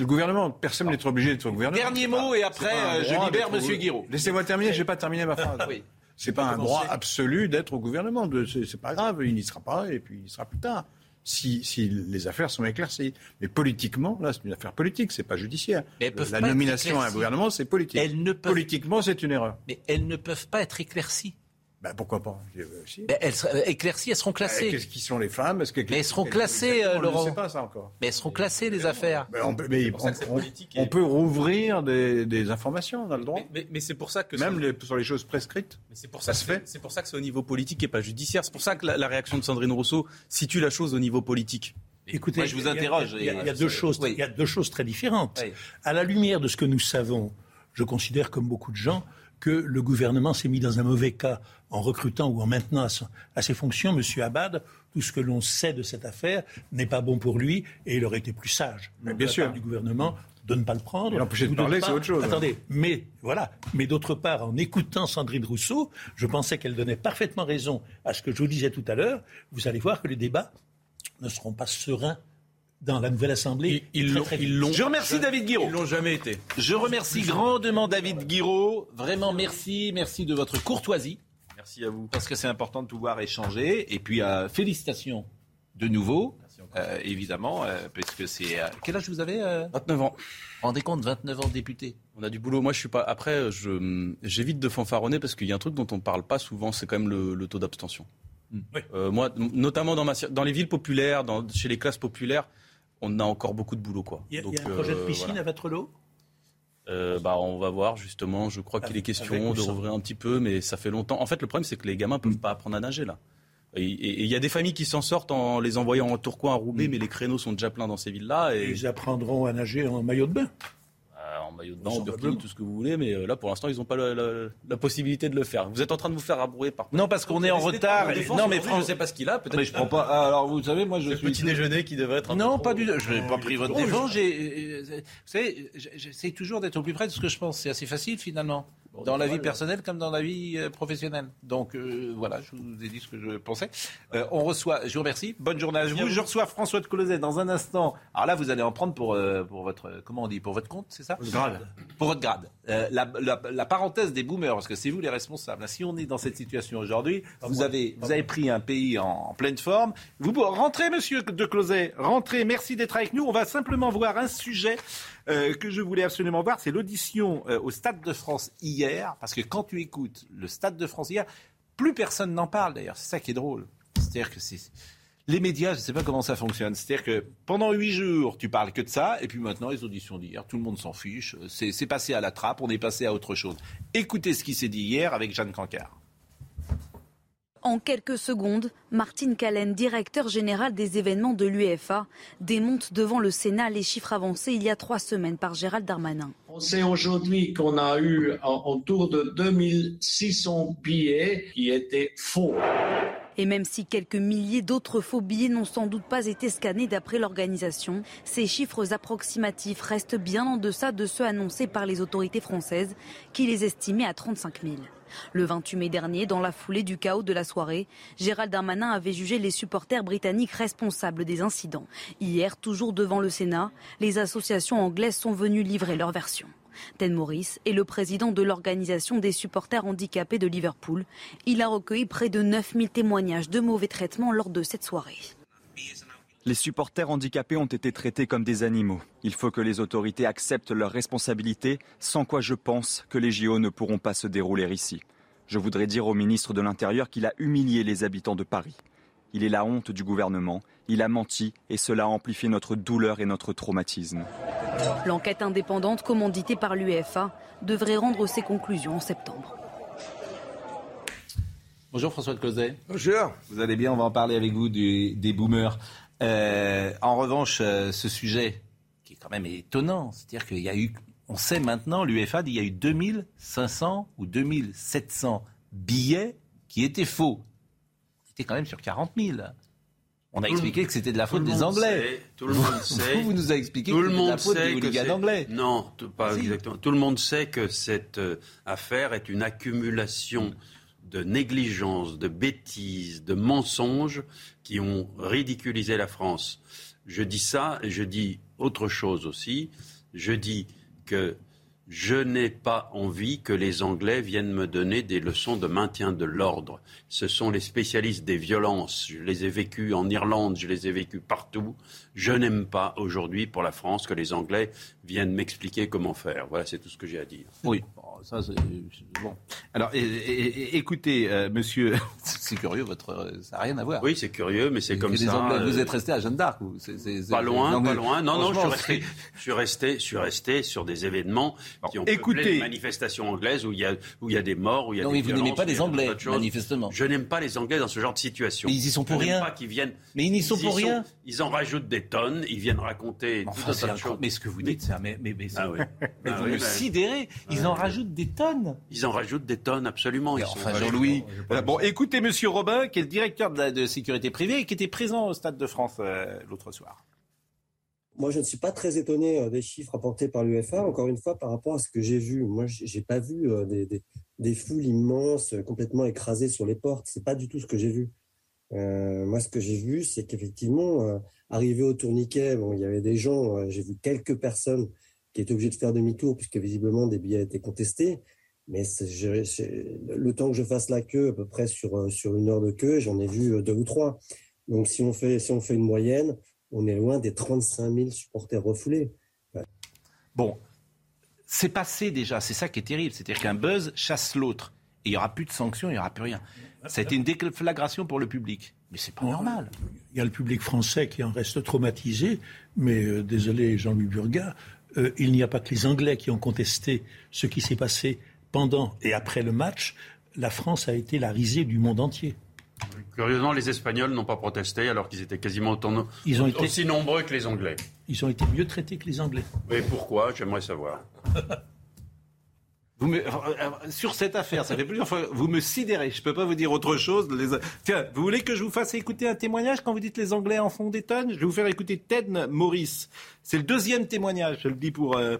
le gouvernement. Personne n'est obligé d'être au gouvernement. Dernier mot, et après, euh, je libère M. Guiraud. Laissez-moi terminer, je n'ai pas terminé ma phrase. Oui. C'est pas un droit absolu d'être au gouvernement. C'est c'est pas grave, il n'y sera pas et puis il y sera plus tard. Si, si les affaires sont éclaircies. Mais politiquement, là, c'est une affaire politique, c'est pas judiciaire. Mais elles peuvent La pas nomination à un gouvernement, c'est politique. Elles ne peuvent- Politiquement, c'est une erreur. Mais elles ne peuvent pas être éclaircies. Ben, pourquoi pas Euh, si. Mais elles seraient- éclaircies, elles seront Euh, classées. Qu'est-ce qui sont les femmes? Est-ce que- Mais elles seront classées, euh, On ne Laurent. sait pas ça encore. Mais elles seront classées, les affaires. Ben, on peut, mais on- et- on peut rouvrir des, des informations, on a le droit. Mais, mais- mais c'est pour ça que Même les- sur les choses prescrites. Mais c'est pour ça, Ça se que- fait. C'est pour ça que c'est au niveau politique et pas judiciaire. C'est pour ça que la, la réaction de Sandrine Rousseau situe la chose au niveau politique. Écoutez, Moi, je vous il y a- interroge, Il y a, y deux choses, Oui. il y a deux choses très différentes. Oui. À la lumière de ce que nous savons, je considère comme beaucoup de gens que le gouvernement s'est mis dans un mauvais cas en recrutant ou en maintenant à, ses fonctions Monsieur Abad. Tout ce que l'on sait de cette affaire n'est pas bon pour lui et il aurait été plus sage Mais de bien la sûr. part du gouvernement de ne pas le prendre. L'empêcher de parler, c'est autre chose. Attendez, mais voilà. Mais d'autre part, en écoutant Sandrine Rousseau, je pensais qu'elle donnait parfaitement raison à ce que je vous disais tout à l'heure. Vous allez voir que les débats ne seront pas sereins dans la nouvelle Assemblée. Ils très, très ils l'ont- Je remercie David Guiraud. Ils l'ont jamais été. Je remercie grandement David Guiraud. Vraiment, merci. Merci de votre courtoisie. Merci à vous. Parce que c'est important de pouvoir échanger. Et puis, euh, félicitations de nouveau. Euh, évidemment, euh, puisque c'est. euh, quel âge vous avez euh 29 ans. Rendez compte, 29 ans de député. On a du boulot. Moi, je suis pas. Après, je j'évite de fanfaronner parce qu'il y a un truc dont on ne parle pas souvent, c'est quand même le, le taux d'abstention. Hmm. Euh, moi, notamment dans, ma, dans les villes populaires, dans, chez les classes populaires, on a encore beaucoup de boulot, quoi. Il y a, il Donc, y a un projet de euh, piscine voilà. à Vatrelot Euh, bah, on va voir justement. Je crois qu'il est question de rouvrir un petit peu, mais ça fait longtemps. En fait, le problème, c'est que les gamins peuvent pas apprendre à nager là. Et il y a des familles qui s'en sortent en les envoyant en Tourcoing à Roubaix, mais les créneaux sont déjà pleins dans ces villes-là. Et ils apprendront à nager en maillot de bain. Euh, en maillot de bain, en burkini, tout ce que vous voulez, mais euh, là, pour l'instant, ils n'ont pas la, la- la possibilité de le faire. Vous êtes en train de vous faire abrouer par. Non, parce qu'on est en retard. Non, mais je Fran- ne sais pas ce qu'il a. Peut-être. Mais je prends pas. ah, Alors, vous savez, moi, je le suis. petit déjeuner qui devrait être. un Non, peu pas trop- du tout. Je n'ai pas pris votre trop défense. J'ai- Vous savez, j'essaie toujours d'être au plus près de ce que je pense. C'est assez facile finalement. Dans la vie personnelle comme dans la vie euh, professionnelle. Donc euh, voilà, je vous ai dit ce que je pensais. Euh, on reçoit, je vous remercie. Bonne journée à vous. Je reçois François de Closet dans un instant. Alors là, vous allez en prendre pour, euh, pour votre, comment on dit, pour votre compte, c'est ça? Grade. Pour votre grade. Euh, la, la- la parenthèse des boomers, parce que c'est vous les responsables. Si on est dans cette situation aujourd'hui, vous avez, vous avez pris un pays en, en pleine forme. Vous rentrez, monsieur de Closet, rentrez. Merci d'être avec nous. On va simplement voir un sujet euh, que je voulais absolument voir. C'est l'audition euh, au Stade de France hier. Parce que quand tu écoutes le Stade de France hier, plus personne n'en parle d'ailleurs. C'est ça qui est drôle. C'est-à-dire que. Les médias, je ne sais pas comment ça fonctionne. C'est-à-dire que pendant huit jours, tu parles que de ça, et puis maintenant, les auditions d'hier, tout le monde s'en fiche. C'est c'est passé à la trappe, on est passé à autre chose. Écoutez ce qui s'est dit hier avec Jeanne Cancard. En quelques secondes, Martine Callen, directeur général des événements de l'UEFA, démonte devant le Sénat les chiffres avancés il y a trois semaines par Gérald Darmanin. On sait aujourd'hui qu'on a eu autour de 2600 billets qui étaient faux. Et même si quelques milliers d'autres faux billets n'ont sans doute pas été scannés d'après l'organisation, ces chiffres approximatifs restent bien en deçà de ceux annoncés par les autorités françaises, qui les estimaient à 35 000. Le 28 mai dernier, dans la foulée du chaos de la soirée, Gérald Darmanin avait jugé les supporters britanniques responsables des incidents. Hier, toujours devant le Sénat, les associations anglaises sont venues livrer leur version. Ted Morris est le président de l'organisation des supporters handicapés de Liverpool. Il a recueilli près de 9000 témoignages de mauvais traitements lors de cette soirée. Les supporters handicapés ont été traités comme des animaux. Il faut que les autorités acceptent leurs responsabilités, sans quoi je pense que les JO ne pourront pas se dérouler ici. Je voudrais dire au ministre de l'Intérieur qu'il a humilié les habitants de Paris. Il est la honte du gouvernement. Il a menti et cela a amplifié notre douleur et notre traumatisme. L'enquête indépendante commanditée par l'UEFA devrait rendre ses conclusions en septembre. Bonjour François de Closet. Bonjour. Vous allez bien, on va en parler avec vous des boomers. Euh, en revanche, euh, ce sujet qui est quand même étonnant, c'est-à-dire qu'il y a eu, on sait maintenant, l'UEFA dit qu'il y a eu 2500 ou 2700 billets qui étaient faux. C'était quand même sur 40 000. On a expliqué que c'était de la faute des Anglais. tout le monde sait. Vous, nous avez expliqué tout que c'était de la faute des hooligans anglais. Non, pas exactement. Tout le monde sait que cette euh, affaire est une accumulation de négligence, de bêtises, de mensonges qui ont ridiculisé la France. Je dis ça et je dis autre chose aussi. Je dis que je n'ai pas envie que les Anglais viennent me donner des leçons de maintien de l'ordre. Ce sont les spécialistes des violences. Je les ai vécus en Irlande, je les ai vécus partout. Je n'aime pas aujourd'hui pour la France que les Anglais viennent m'expliquer comment faire. Voilà, c'est tout ce que j'ai à dire. Oui, ça c'est bon. Alors, écoutez, euh, monsieur, c'est curieux, votre, ça n'a rien à voir. Oui, c'est curieux, mais c'est comme ça. Anglais, Vous êtes resté à Jeanne d'Arc ou Pas loin, pas loin. Non, non, je suis, resté, je suis resté, je suis resté sur des événements qui ont écoutez, les manifestations anglaises où il y a où il y a des morts, où il y a non, des mais vous n'aimez pas les Anglais, manifestement. Je n'aime pas les Anglais dans ce genre de situation. Mais ils y sont pour rien. Pas qu'ils viennent. Mais ils n'y sont pour rien. Ils en rajoutent des tonnes. Ils viennent raconter enfin, tout un choses. Mais ce que vous dites, c'est mais mais mais, ah oui. mais ah vous me sidérez. Ils en rajoutent des tonnes. Ils en rajoutent des tonnes, absolument. Ils enfin, Jean-Louis. Bon, écoutez, Monsieur Robin, qui est le directeur de, la, de sécurité privée et qui était présent au Stade de France euh, l'autre soir. Moi, je ne suis pas très étonné euh, des chiffres apportés par l'UFA, encore une fois, par rapport à ce que j'ai vu. Moi, j'ai pas vu euh, des, des, des, foules immenses, complètement écrasées sur les portes. C'est pas du tout ce que j'ai vu. Euh, moi, ce que j'ai vu, c'est qu'effectivement, arrivé au tourniquet, bon, il y avait des gens, j'ai vu quelques personnes qui étaient obligées de faire demi-tour puisque visiblement des billets étaient contestés. Mais le temps que je fasse la queue, à peu près sur, sur une heure de queue, j'en ai vu deux ou trois. Donc, si on fait, si on fait une moyenne, on est loin des 35 000 supporters refoulés. Bon, c'est passé déjà, c'est ça qui est terrible. C'est-à-dire qu'un buzz chasse l'autre. Et il n'y aura plus de sanctions, il n'y aura plus rien. Ça a été une déflagration pour le public. Mais c'est pas normal. Il y a le public français qui en reste traumatisé, mais euh, désolé Jean-Louis Burgat, euh, il n'y a pas que les Anglais qui ont contesté ce qui s'est passé pendant et après le match. La France a été la risée du monde entier. Curieusement, les Espagnols n'ont pas protesté alors qu'ils étaient quasiment autant, Ils ont été... aussi nombreux que les Anglais. Ils ont été mieux traités que les Anglais. Mais pourquoi? J'aimerais savoir. Euh, euh, sur cette affaire, ça fait plusieurs fois, vous me sidérez. Je ne peux pas vous dire autre chose. Tiens, vous voulez que je vous fasse écouter un témoignage quand vous dites les Anglais en font des tonnes? Je vais vous faire écouter Ted Morris. C'est le deuxième témoignage, je le dis pour, euh,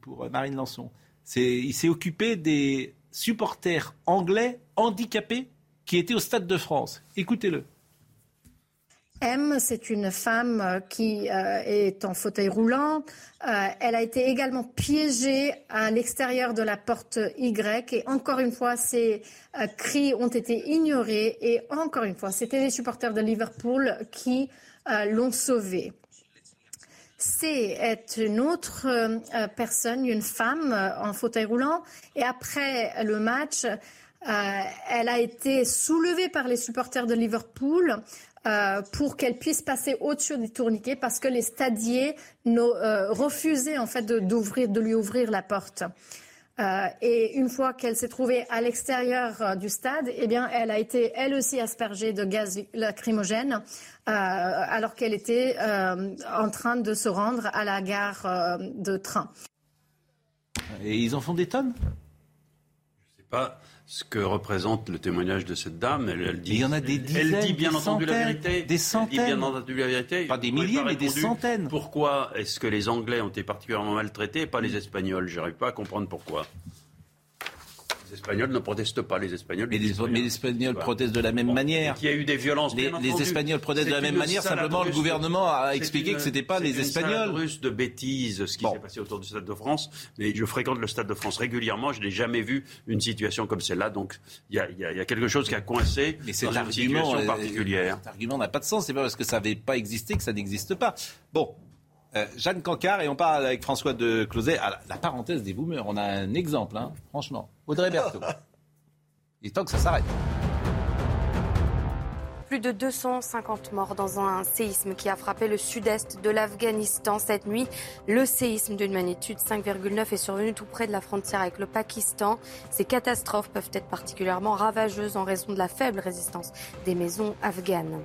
pour Marine Lançon. il s'est occupé des supporters anglais handicapés qui était au Stade de France. Écoutez-le. M, c'est une femme euh, qui euh, est en fauteuil roulant. Euh, elle a été également piégée à l'extérieur de la porte Y. Et encore une fois, ses cris ont été ignorés. Et encore une fois, c'était les supporters de Liverpool qui l'ont sauvée. C est une autre personne, une femme en fauteuil roulant. Et après le match, euh, elle a été soulevée par les supporters de Liverpool euh, pour qu'elle puisse passer au-dessus du tourniquet parce que les stadiers euh, refusaient en fait de, d'ouvrir, de lui ouvrir la porte. et une fois qu'elle s'est trouvée à l'extérieur du stade, eh bien, elle a été elle aussi aspergée de gaz lacrymogène alors qu'elle était en train de se rendre à la gare de train. Et ils en font des tonnes? Je sais pas ce que représente le témoignage de cette dame. Elle, dit, il y en a des dizaines, elle dit bien entendu la vérité. Des centaines. Elle dit bien entendu la vérité. Pas des milliers, mais des centaines. Pourquoi est-ce que les Anglais ont été particulièrement maltraités et pas les Espagnols? Je n'arrive pas à comprendre pourquoi. Les Espagnols ne protestent pas. Les Espagnols. Mais les, Espagnols protestent de la même manière. Il y a eu des violences. Les, les Espagnols protestent de la même manière. Simplement, le gouvernement a expliqué que c'était pas les Espagnols. Russe de bêtises ce qui s'est passé autour du Stade de France. Mais je fréquente le Stade de France régulièrement. Je n'ai jamais vu une situation comme celle-là. Donc il y, a, quelque chose qui a coincé mais dans une situation particulière. Cet argument n'a pas de sens. C'est pas parce que ça n'avait pas existé que ça n'existe pas. Bon, euh, Jeanne Cancard, et on parle avec François de Closet. à la, parenthèse des boomers, on a un exemple, hein, franchement. Audrey Berthaud. Il est temps que ça s'arrête. Plus de 250 morts dans un séisme qui a frappé le sud-est de l'Afghanistan cette nuit. Le séisme d'une magnitude 5,9 est survenu tout près de la frontière avec le Pakistan. Ces catastrophes peuvent être particulièrement ravageuses en raison de la faible résistance des maisons afghanes.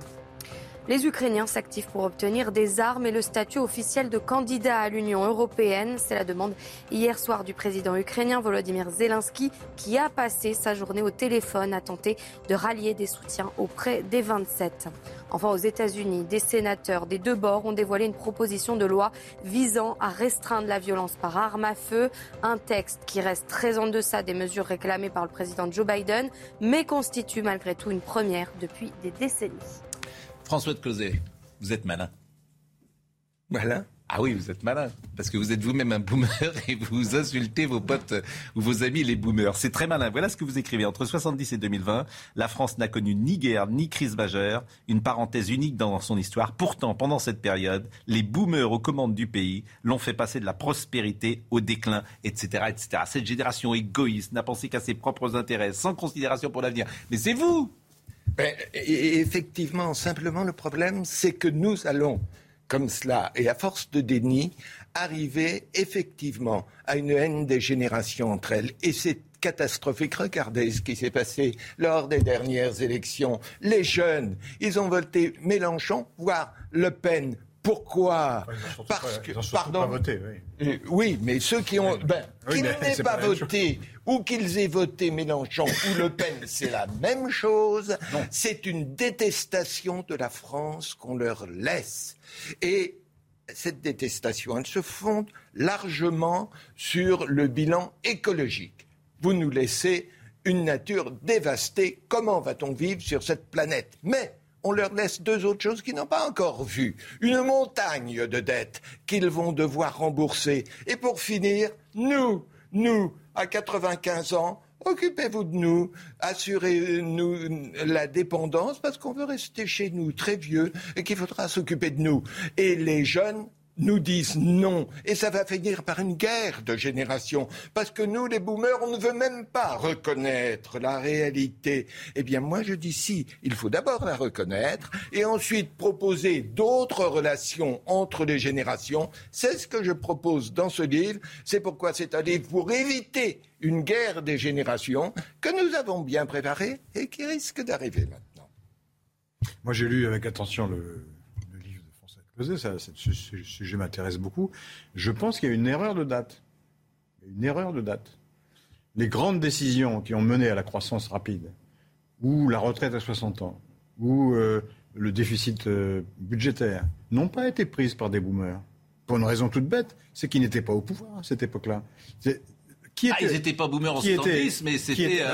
Les Ukrainiens s'activent pour obtenir des armes et le statut officiel de candidat à l'Union européenne. C'est la demande hier soir du président ukrainien Volodymyr Zelensky qui a passé sa journée au téléphone à tenter de rallier des soutiens auprès des 27. Enfin, aux États-Unis, des sénateurs des deux bords ont dévoilé une proposition de loi visant à restreindre la violence par arme à feu. Un texte qui reste très en deçà des mesures réclamées par le président Joe Biden, mais constitue malgré tout une première depuis des décennies. François de Closet, vous êtes malin. Malin? Ah oui, vous êtes malin, parce que vous êtes vous-même un boomer et vous insultez vos potes ou vos amis les boomers. C'est très malin. Voilà ce que vous écrivez. Entre 70 et 2020, la France n'a connu ni guerre ni crise majeure, une parenthèse unique dans son histoire. Pourtant, pendant cette période, les boomers aux commandes du pays l'ont fait passer de la prospérité au déclin, etc., etc. Cette génération égoïste n'a pensé qu'à ses propres intérêts, sans considération pour l'avenir. Mais c'est vous ben, effectivement, simplement le problème, c'est que nous allons, comme cela, et à force de déni, arriver effectivement à une haine des générations entre elles. Et c'est catastrophique. Regardez ce qui s'est passé lors des dernières élections. Les jeunes, ils ont voté Mélenchon, voire Le Pen pourquoi Parce que, pardon, pas voté, oui. Euh, oui. mais ceux qui ont, ben, qu'ils n'aient pas, voté ou qu'ils aient voté Mélenchon ou Le Pen, c'est la même chose. C'est une détestation de la France qu'on leur laisse. Et cette détestation, elle se fonde largement sur le bilan écologique. Vous nous laissez une nature dévastée. Comment va-t-on vivre sur cette planète? Mais on leur laisse deux autres choses qu'ils n'ont pas encore vues. Une montagne de dettes qu'ils vont devoir rembourser. Et pour finir, nous, nous, à 95 ans, occupez-vous de nous, assurez-nous la dépendance parce qu'on veut rester chez nous très vieux et qu'il faudra s'occuper de nous. Et les jeunes, nous disent non. Et ça va finir par une guerre de génération. Parce que nous, les boomers, on ne veut même pas reconnaître la réalité. Eh bien, moi, je dis si. Il faut d'abord la reconnaître et ensuite proposer d'autres relations entre les générations. C'est ce que je propose dans ce livre. C'est pourquoi c'est un livre pour éviter une guerre des générations que nous avons bien préparée et qui risque d'arriver maintenant. Moi, j'ai lu avec attention le, ça, ce sujet m'intéresse beaucoup. Je pense qu'il y a une erreur de date. Une erreur de date. Les grandes décisions qui ont mené à la croissance rapide, ou la retraite à 60 ans, ou euh, le déficit euh, budgétaire, n'ont pas été prises par des boomers. Pour une raison toute bête, c'est qu'ils n'étaient pas au pouvoir à cette époque-là. Qui ah, ils n'étaient pas boomers en 70, mais c'était.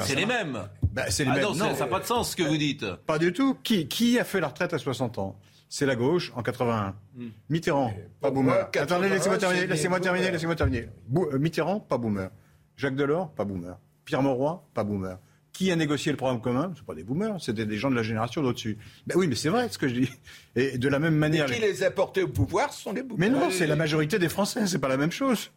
c'est les mêmes. Bah, c'est les ah mêmes. Non, ça n'a pas de sens ce que vous dites. Pas du tout. Qui, qui a fait la retraite à 60 ans? C'est la gauche en 81. Hmm. Mitterrand, pas boomer. Attendez, laissez-moi terminer, laissez-moi terminer, laissez-moi terminer. Euh, Mitterrand, pas boomer. Jacques Delors, pas boomer. Pierre Mauroy, pas boomer. Qui a négocié le programme commun Ce pas des boomers, c'était des gens de la génération d'au-dessus. Ben oui, mais c'est vrai ce que je dis. Et de la même manière. Et qui les a portés au pouvoir ce sont les boomers. Mais non, c'est la majorité des Français, c'est pas la même chose.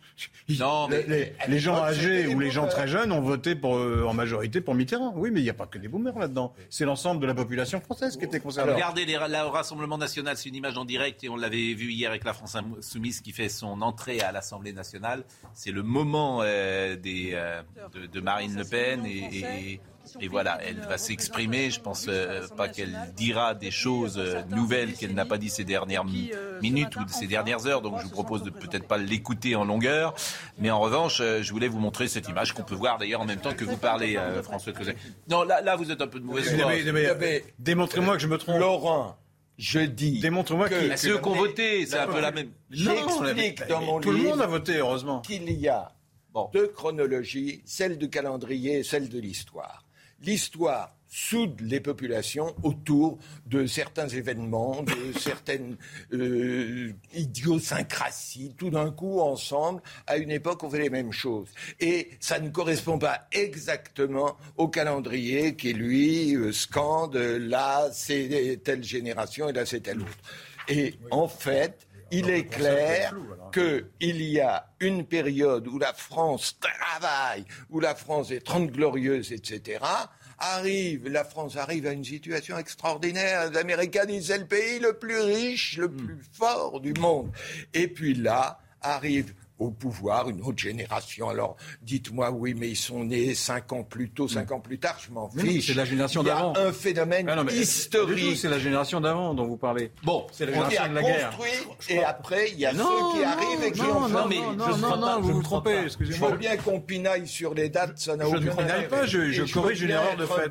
Non, mais les, gens âgés ou les gens très jeunes ont voté pour, euh, en majorité pour Mitterrand. Oui, mais il n'y a pas que des boomers là-dedans. C'est l'ensemble de la population française qui était concernée. Regardez les, le Rassemblement national, c'est une image en direct et on l'avait vu hier avec la France Insoumise qui fait son entrée à l'Assemblée nationale. C'est le moment euh, des, euh, de, Marine Le Pen et et voilà, elle va s'exprimer. Je pense euh, pas qu'elle dira des choses euh, nouvelles qu'elle n'a pas dit ces dernières minutes ou ces dernières heures. Donc je vous propose de peut-être pas l'écouter en longueur. Mais en revanche, euh, je voulais vous montrer cette image qu'on peut voir d'ailleurs en même temps que vous parlez, François Closet. Non, là, là, vous êtes un peu de mauvaise foi. Démontrez-moi que je me trompe. Laurent. Je dis. Démontre-moi que. Ceux qui ont voté, c'est un peu la même. J'explique dans mon Tout le monde a voté, heureusement. Qu'il y a deux chronologies, celle du calendrier et celle de l'histoire l'histoire soude les populations autour de certains événements, de certaines euh, idiosyncrasies, tout d'un coup ensemble, à une époque on fait les mêmes choses. Et ça ne correspond pas exactement au calendrier qui, lui, euh, scande, là c'est telle génération et là c'est telle autre. Et en fait, il est clair qu'il y a une période où la France travaille, où la France est trente glorieuse, etc., arrive, la France arrive à une situation extraordinaire. Les Américains disent c'est le pays le plus riche, le plus fort du monde. Et puis là arrive au pouvoir, une autre génération. Alors, dites-moi, oui, mais ils sont nés cinq ans plus tôt, cinq ans plus tard, je m'en fiche. C'est la génération d'avant. Un phénomène Ah non, historique. C'est la génération d'avant dont vous parlez. Bon, c'est la on génération de la guerre. et après, il y a Non, ceux qui non, arrivent et qui non, ont non, fait. mais je non, non, vous vous trompez, Je excusez-moi. veux bien qu'on pinaille sur les dates, ça n'a Je aucun ne pinaille pas, je- je corrige une erreur de fait.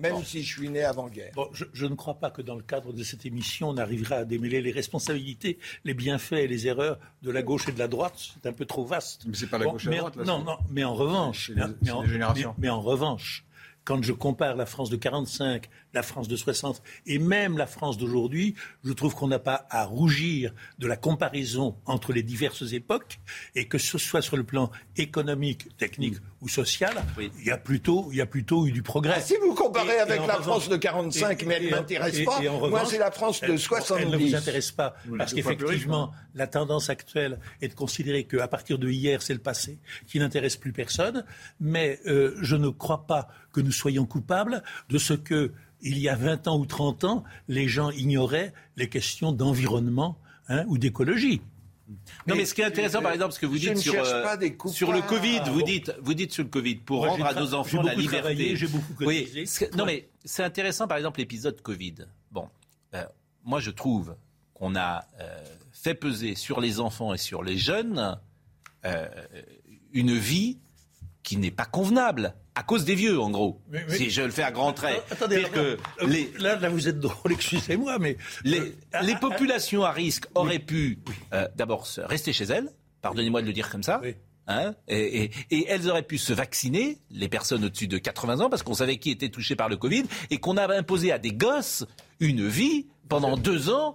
même si je suis né avant-guerre. Bon, je, je ne crois pas que dans le cadre de cette émission, on arrivera à démêler les responsabilités, les bienfaits et les erreurs de la gauche et de la droite. C'est un peu trop vaste. Mais c'est pas la Bon, gauche mais- droite, là, Non, non, mais en revanche, les- en- mais en revanche, quand je compare la France de 45, la France de 60 et même la France d'aujourd'hui, je trouve qu'on n'a pas à rougir de la comparaison entre les diverses époques et que ce soit sur le plan économique, technique ou social, il, y a plutôt, il y a plutôt eu du progrès. Ah, si vous comparez Et- avec et la revanche- France de 45, mais elle et- m'intéresse pas. Moi, c'est la France de elle- Elle ne 70. vous intéresse pas, parce qu'effectivement, la tendance actuelle est de considérer qu'à partir de hier, c'est le passé, qui n'intéresse plus personne. Mais euh, je ne crois pas que nous soyons coupables de ce que, il y a 20 ans ou 30 ans, les gens ignoraient les questions d'environnement hein, ou d'écologie. Non, mais ce qui est intéressant, par exemple, ce que vous dites sur, euh, sur le. Covid, vous dites, vous dites sur le Covid, pour Moi, rendre à nos enfants la liberté. j'ai beaucoup Oui, ce non, mais c'est intéressant, par exemple, l'épisode Covid. Bon, euh, moi, je trouve qu'on a euh, fait peser sur les enfants et sur les jeunes euh, une vie qui n'est pas convenable. À cause des vieux, en gros. Mais- mais- Si je le fais à grands traits. Attendez, C'est-à-dire que euh, les, là, là, vous êtes drôle, excusez-moi, mais les, les populations à risque auraient pu euh, d'abord rester chez elles, pardonnez-moi de le dire comme ça, hein, et, et- et elles auraient pu se vacciner, les personnes au-dessus de 80 ans, parce qu'on savait qui était touché par le Covid, et qu'on avait imposé à des gosses une vie pendant deux ans,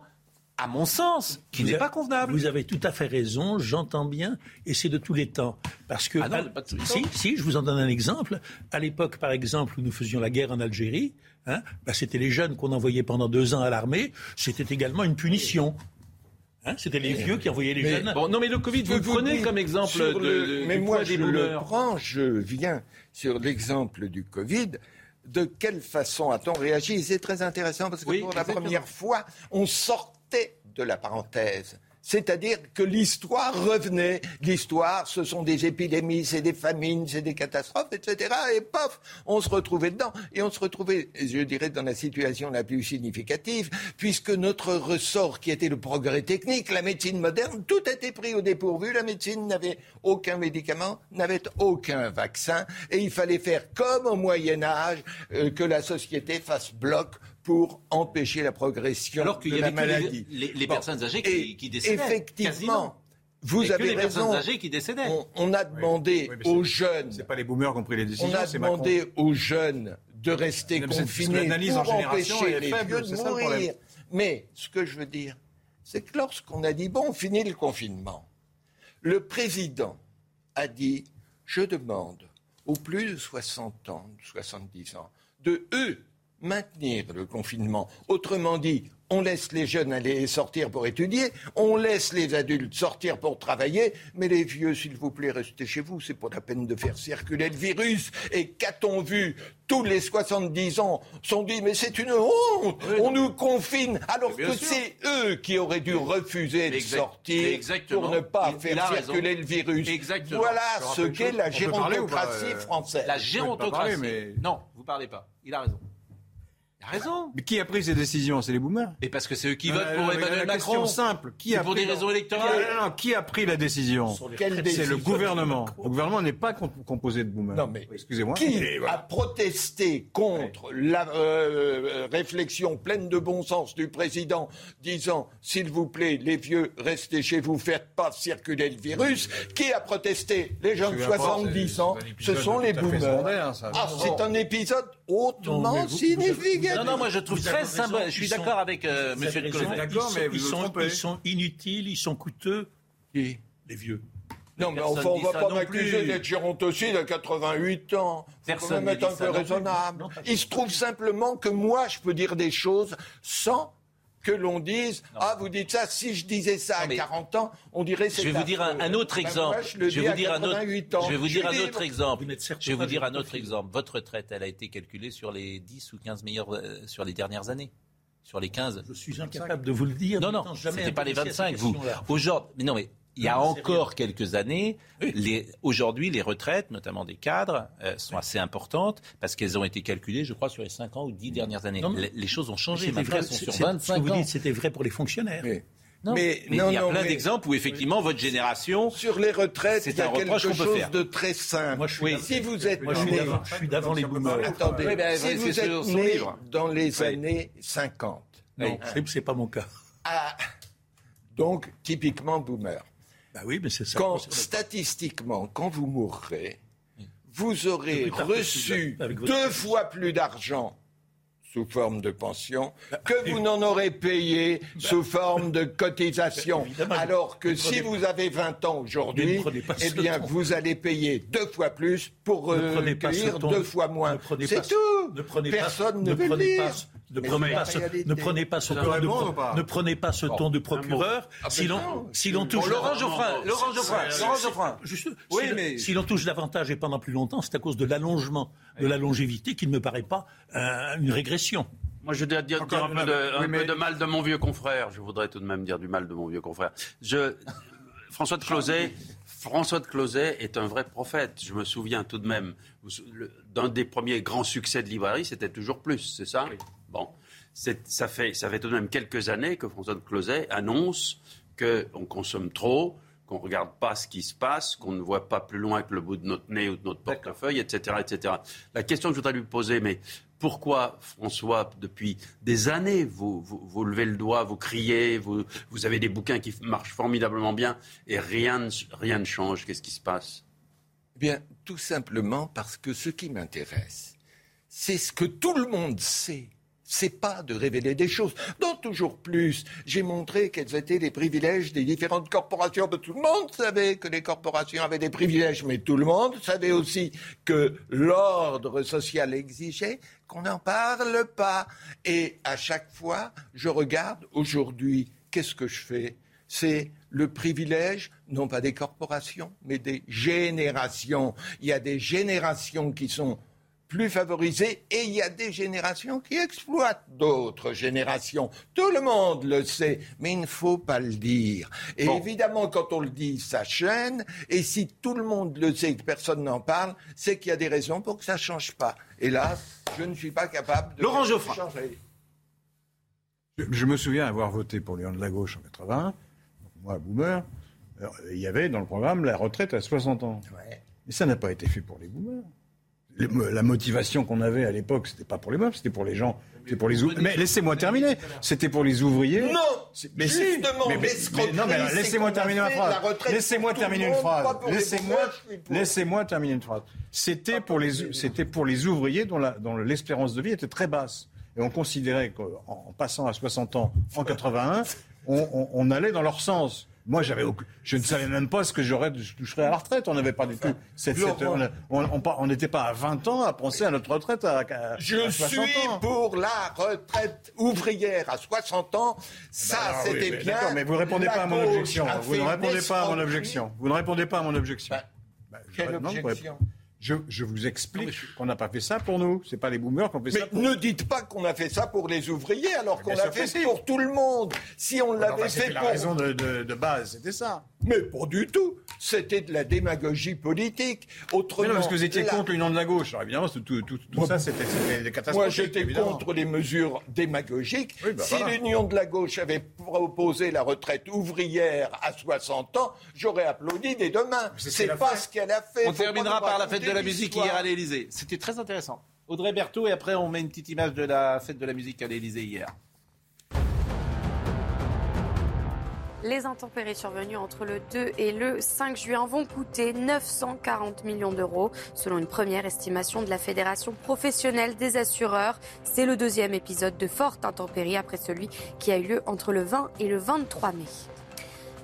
à mon sens, qui Vous n'est pas convenable. Vous avez tout à fait raison, j'entends bien, et c'est de tous les temps. Parce que, Ah non, à- pas de tous les si, temps. si, je vous en donne un exemple. À l'époque, par exemple, où nous faisions la guerre en Algérie, hein, bah, c'était les jeunes qu'on envoyait pendant deux ans à l'armée. C'était également une punition. Hein, c'était les vieux qui envoyaient les Mais- jeunes. Bon, non, mais le Covid, vous le prenez comme exemple de, le- mais moi, je des le prends, je viens sur l'exemple du Covid. De quelle façon a-t-on réagi? C'est très intéressant parce que Oui, pour la exactement. première fois, on sortait de la parenthèse. C'est-à-dire que l'histoire revenait. L'histoire, ce sont des épidémies, c'est des famines, c'est des catastrophes, etc. Et pof, on se retrouvait dedans. Et on se retrouvait, je dirais, dans la situation la plus significative, puisque notre ressort, qui était le progrès technique, la médecine moderne, tout était pris au dépourvu. La médecine n'avait aucun médicament, n'avait aucun vaccin. Et il fallait faire comme au Moyen Âge, euh, que la société fasse bloc pour empêcher la progression Alors qu'il de y la avait que les- maladie. les, les Bon. personnes âgées qui, qui décédaient. Effectivement, quasiment. vous Et que avez les personnes raison. âgées qui décédaient. On, on a demandé Oui, mais aux jeunes, C'est pas les boomers qui ont pris les décisions, on a c'est Macron. demandé aux jeunes de rester confinés en pour génération empêcher les faible, vieux de mourir. Mais ce que je veux dire, c'est que lorsqu'on a dit bon, fini le confinement, le président a dit je demande aux plus de 60 ans, 70 ans, de eux maintenir le confinement. Autrement dit, on laisse les jeunes aller sortir pour étudier, on laisse les adultes sortir pour travailler, mais les vieux, s'il vous plaît, restez chez vous, c'est pas la peine de faire circuler le virus. Et qu'a-t-on vu? Tous les 70 ans sont dit, mais c'est une honte, on nous confine, alors que c'est eux qui auraient dû refuser de Exact- sortir pour ne pas Il- il faire raison. circuler le virus. Exactement. Voilà ce qu'est la gérontocratie euh, française. La gérontocratie. parler, mais- Non, vous parlez pas. Il a raison. Il a raison. Mais qui a pris ces décisions? C'est les boomers. Et parce que c'est eux qui Non, votent non, pour mais Emmanuel la question Macron. simple. Qui a pour pris des raisons Qui électorales. a, non, non, qui a pris la décision? Quelle C'est le gouvernement. Le gouvernement n'est pas com- composé de boomers. Non, mais Excusez-moi. Qui a protesté contre la euh, réflexion pleine de bon sens du président disant s'il vous plaît, les vieux, restez chez vous, faites pas circuler le virus Qui a protesté? Les gens de Je me souviens pas, 70 c'est- ans, ce sont les boomers. Ah, c'est un épisode hautement Non, mais vous- vous significatif. Non, non, moi je trouve Vous très sympa. Je suis d'accord avec euh, raison, Colonel. D'accord, ils mais sont- vous ils sont, trompez. ils sont inutiles, ils sont coûteux, Qui les vieux. Non, mais enfin, on dit va pas m'accuser d'être gérontocide à 88 ans. Faut Personne quand même ne être un peu raisonnable. Non, Il se trouve simplement que moi, je peux dire des choses sans que l'on dise Ah, vous dites ça, si je disais ça à 40 ans, on dirait c'est. Je vais vous dire un, un autre Ben, exemple. moi, je vais vous dire un autre. 88 ans. Je vais vous Je dire un autre exemple. Je vais vous dire un autre exemple. Votre retraite, elle a été calculée sur les 10 ou 15 meilleurs euh, sur les dernières années. Sur les 15. Je suis incapable de vous le dire. Non, non, jamais c'était pas les intéressé à ces 25, vous. Aujourd'hui, mais non, mais il y a encore quelques années, aujourd'hui, les retraites, notamment des cadres, euh, sont assez importantes parce qu'elles ont été calculées, je crois, sur les 5 ans ou 10 dernières années. Non. Les, les choses ont changé. Maintenant, elles sont sur c'est- 25 ce que vous ans. c'était vrai pour les fonctionnaires. Non, Mais- mais non, il y a non, plein mais- d'exemples où effectivement votre génération. Sur les retraites, C'est un reproche quelque qu'on peut chose faire. de très simple. Moi, je suis Oui. Si vous êtes Moi, né, d'avant- je suis d'avant les boomers. attendez, Oui, ben, si c'est vous sur êtes né dans les Oui. années 50, Non, c'est- c'est pas mon cas. ah, donc typiquement boomer. Bah oui, mais c'est ça. Quand statistiquement, quand vous mourrez, vous aurez reçu deux fois plus d'argent sous forme de pension Bah, que vous n'en aurez payé sous forme de cotisation. Bah, Alors que si vous avez 20 ans aujourd'hui, eh bien, vous allez payer deux fois plus pour recueillir deux fois moins. C'est tout. Personne ne veut le dire. Ne prenez pas ce, réalité. ne prenez pas ce Ça ton de, répond ou pas ne prenez pas ce ton de procureur. Ah, si l'on, touche, Bon, Laurent la- Geoffrin, Laurent Geoffrin, Laurent Geoffrin. Juste, Oui, si, le- mais- si l'on touche davantage et pendant plus longtemps, c'est à cause de l'allongement de la longévité qui ne me paraît pas euh, une régression. Moi, je dois dire, Encore dire un, peu de, oui, un mais- peu de mal de mon vieux confrère. Je voudrais tout de même dire du mal de mon vieux confrère. Je, François de Closet, François de Closet est un vrai prophète. Je me souviens tout de même d'un des premiers grands succès de librairie, c'était toujours plus, c'est ça? Bon, ça fait ça fait tout de même quelques années que François de Closet annonce qu'on consomme trop, qu'on ne regarde pas ce qui se passe, qu'on ne voit pas plus loin que le bout de notre nez ou de notre portefeuille, etc., etc. La question que je voudrais lui poser, mais pourquoi, François, depuis des années, vous, vous, vous levez le doigt, vous criez, vous, vous avez des bouquins qui marchent formidablement bien et rien, ne- rien ne change? Qu'est-ce qui se passe? Eh Bien, tout simplement parce que ce qui m'intéresse, c'est ce que tout le monde sait. C'est pas de révéler des choses. Dans toujours plus, j'ai montré quels étaient les privilèges des différentes corporations. Tout le monde savait que les corporations avaient des privilèges, mais tout le monde savait aussi que l'ordre social exigeait qu'on n'en parle pas. Et à chaque fois, je regarde aujourd'hui, qu'est-ce que je fais? C'est le privilège, non pas des corporations, mais des générations. Il y a des générations qui sont plus favorisées et il y a des générations qui exploitent d'autres générations. Tout le monde le sait, mais il ne faut pas le dire. Et évidemment, quand on le dit, ça chaîne. Et si tout le monde le sait et que personne n'en parle, c'est qu'il y a des raisons pour que ça ne change pas. Hélas, je ne suis pas capable de Laurent le Geoffrin. changer. Je, je me souviens avoir voté pour l'Union de la gauche en 80, donc moi, boomer. Alors, il y avait dans le programme la retraite à 60 ans. Mais ça n'a pas été fait pour les boomers. La motivation qu'on avait à l'époque, c'était pas pour les meufs, c'était pour les gens, c'était pour les ouvriers. Mais laissez-moi terminer. C'était pour les ouvriers. Non C'est- mais. Justement, Mais- mais- l'escroquerie, mais non, mais alors, c'est laissez-moi terminer ma phrase. Laissez-moi terminer une phrase. Laissez-moi, laissez-moi terminer une phrase. C'était pour les, c'était pour les ouvriers dont, la- dont l'espérance de vie était très basse. Et on considérait qu'en en passant à 60 ans en 81, on, on- on allait dans leur sens. Moi, j'avais, je ne savais même pas ce que j'aurais, je toucherais à la retraite. On n'avait pas du tout cette, cette- on n'était pas à 20 ans à penser à notre retraite à, à- Je à 60 suis ans. pour la retraite ouvrière à 60 ans. Ça, Ah oui, c'était mais bien. mais vous répondez La pas à mon objection. Vous ne répondez pas à mon objection. Vous ne répondez pas à mon objection. Bah, je- quelle non, objection répondez- je, je vous explique qu'on n'a pas fait ça pour nous. C'est pas les boomers qui ont fait ça. Mais Pour... ne dites pas qu'on a fait ça pour les ouvriers alors qu'on bien l'a fait si. pour tout le monde. Si on l'avait Enfin, c'était fait la pour raison de, de- de base, c'était ça. Mais pas du tout. C'était de la démagogie politique. Autrement, Mais non, parce que vous étiez la- contre l'union de la gauche. Alors évidemment, tout, tout, tout, tout ça, c'était des catastrophes. Moi, j'étais contre les mesures démagogiques. Oui, bah si voilà. l'Union de la gauche avait proposé la retraite ouvrière à 60 ans, j'aurais applaudi dès demain. c'est ce C'est pas fait. ce qu'elle a fait. On terminera par la fête raconter de la musique hier à l'Elysée. C'était très intéressant. Audrey Berthaud et après on met une petite image de la fête de la musique à l'Elysée hier. Les intempéries survenues entre le 2 et le 5 juin vont coûter 940 millions d'euros, selon une première estimation de la Fédération professionnelle des assureurs. C'est le deuxième épisode de forte intempérie après celui qui a eu lieu entre le 20 et le 23 mai.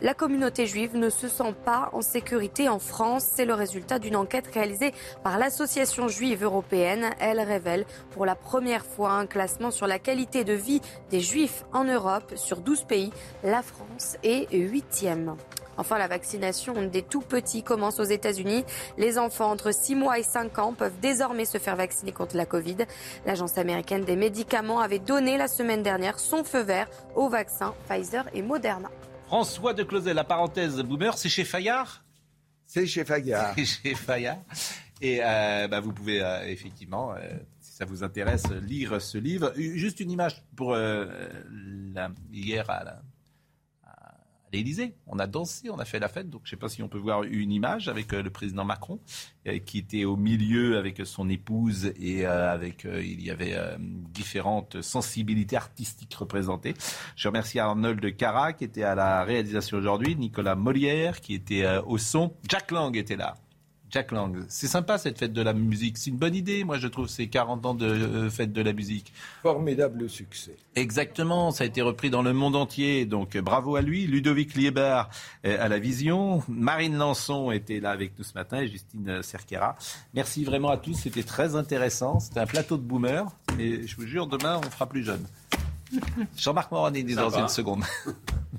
La communauté juive ne se sent pas en sécurité en France. C'est le résultat d'une enquête réalisée par l'Association juive européenne. Elle révèle pour la première fois un classement sur la qualité de vie des juifs en Europe. Sur 12 pays, la France est huitième. Enfin, la vaccination des tout petits commence aux États-Unis. Les enfants entre 6 mois et 5 ans peuvent désormais se faire vacciner contre la Covid. L'Agence américaine des médicaments avait donné la semaine dernière son feu vert aux vaccins Pfizer et Moderna. François de Closet, la parenthèse boomer, c'est chez Fayard C'est chez Fayard. C'est chez Fayard. Et euh, bah, vous pouvez euh, effectivement, euh, si ça vous intéresse, lire ce livre. Juste une image pour la, hier à la, l'Élysée. On a dansé, on a fait la fête. Donc, je ne sais pas si on peut voir une image avec euh, le président Macron, euh, qui était au milieu avec son épouse et euh, avec il y avait différentes sensibilités artistiques représentées. Je remercie Arnold Cara qui était à la réalisation aujourd'hui, Nicolas Molière qui était au son, Jack Lang était là. Jack Lang. C'est sympa cette fête de la musique. C'est une bonne idée, moi je trouve, ces 40 ans de euh, fête de la musique. Formidable succès. Exactement, ça a été repris dans le monde entier. Donc bravo à lui. Ludovic Lieber euh, à la vision. Marine Lançon était là avec nous ce matin et Justine Cerquera. Merci vraiment à tous, c'était très intéressant. C'était un plateau de boomers. Et je vous jure, demain on fera plus jeune. Jean-Marc Morani dit dans une seconde.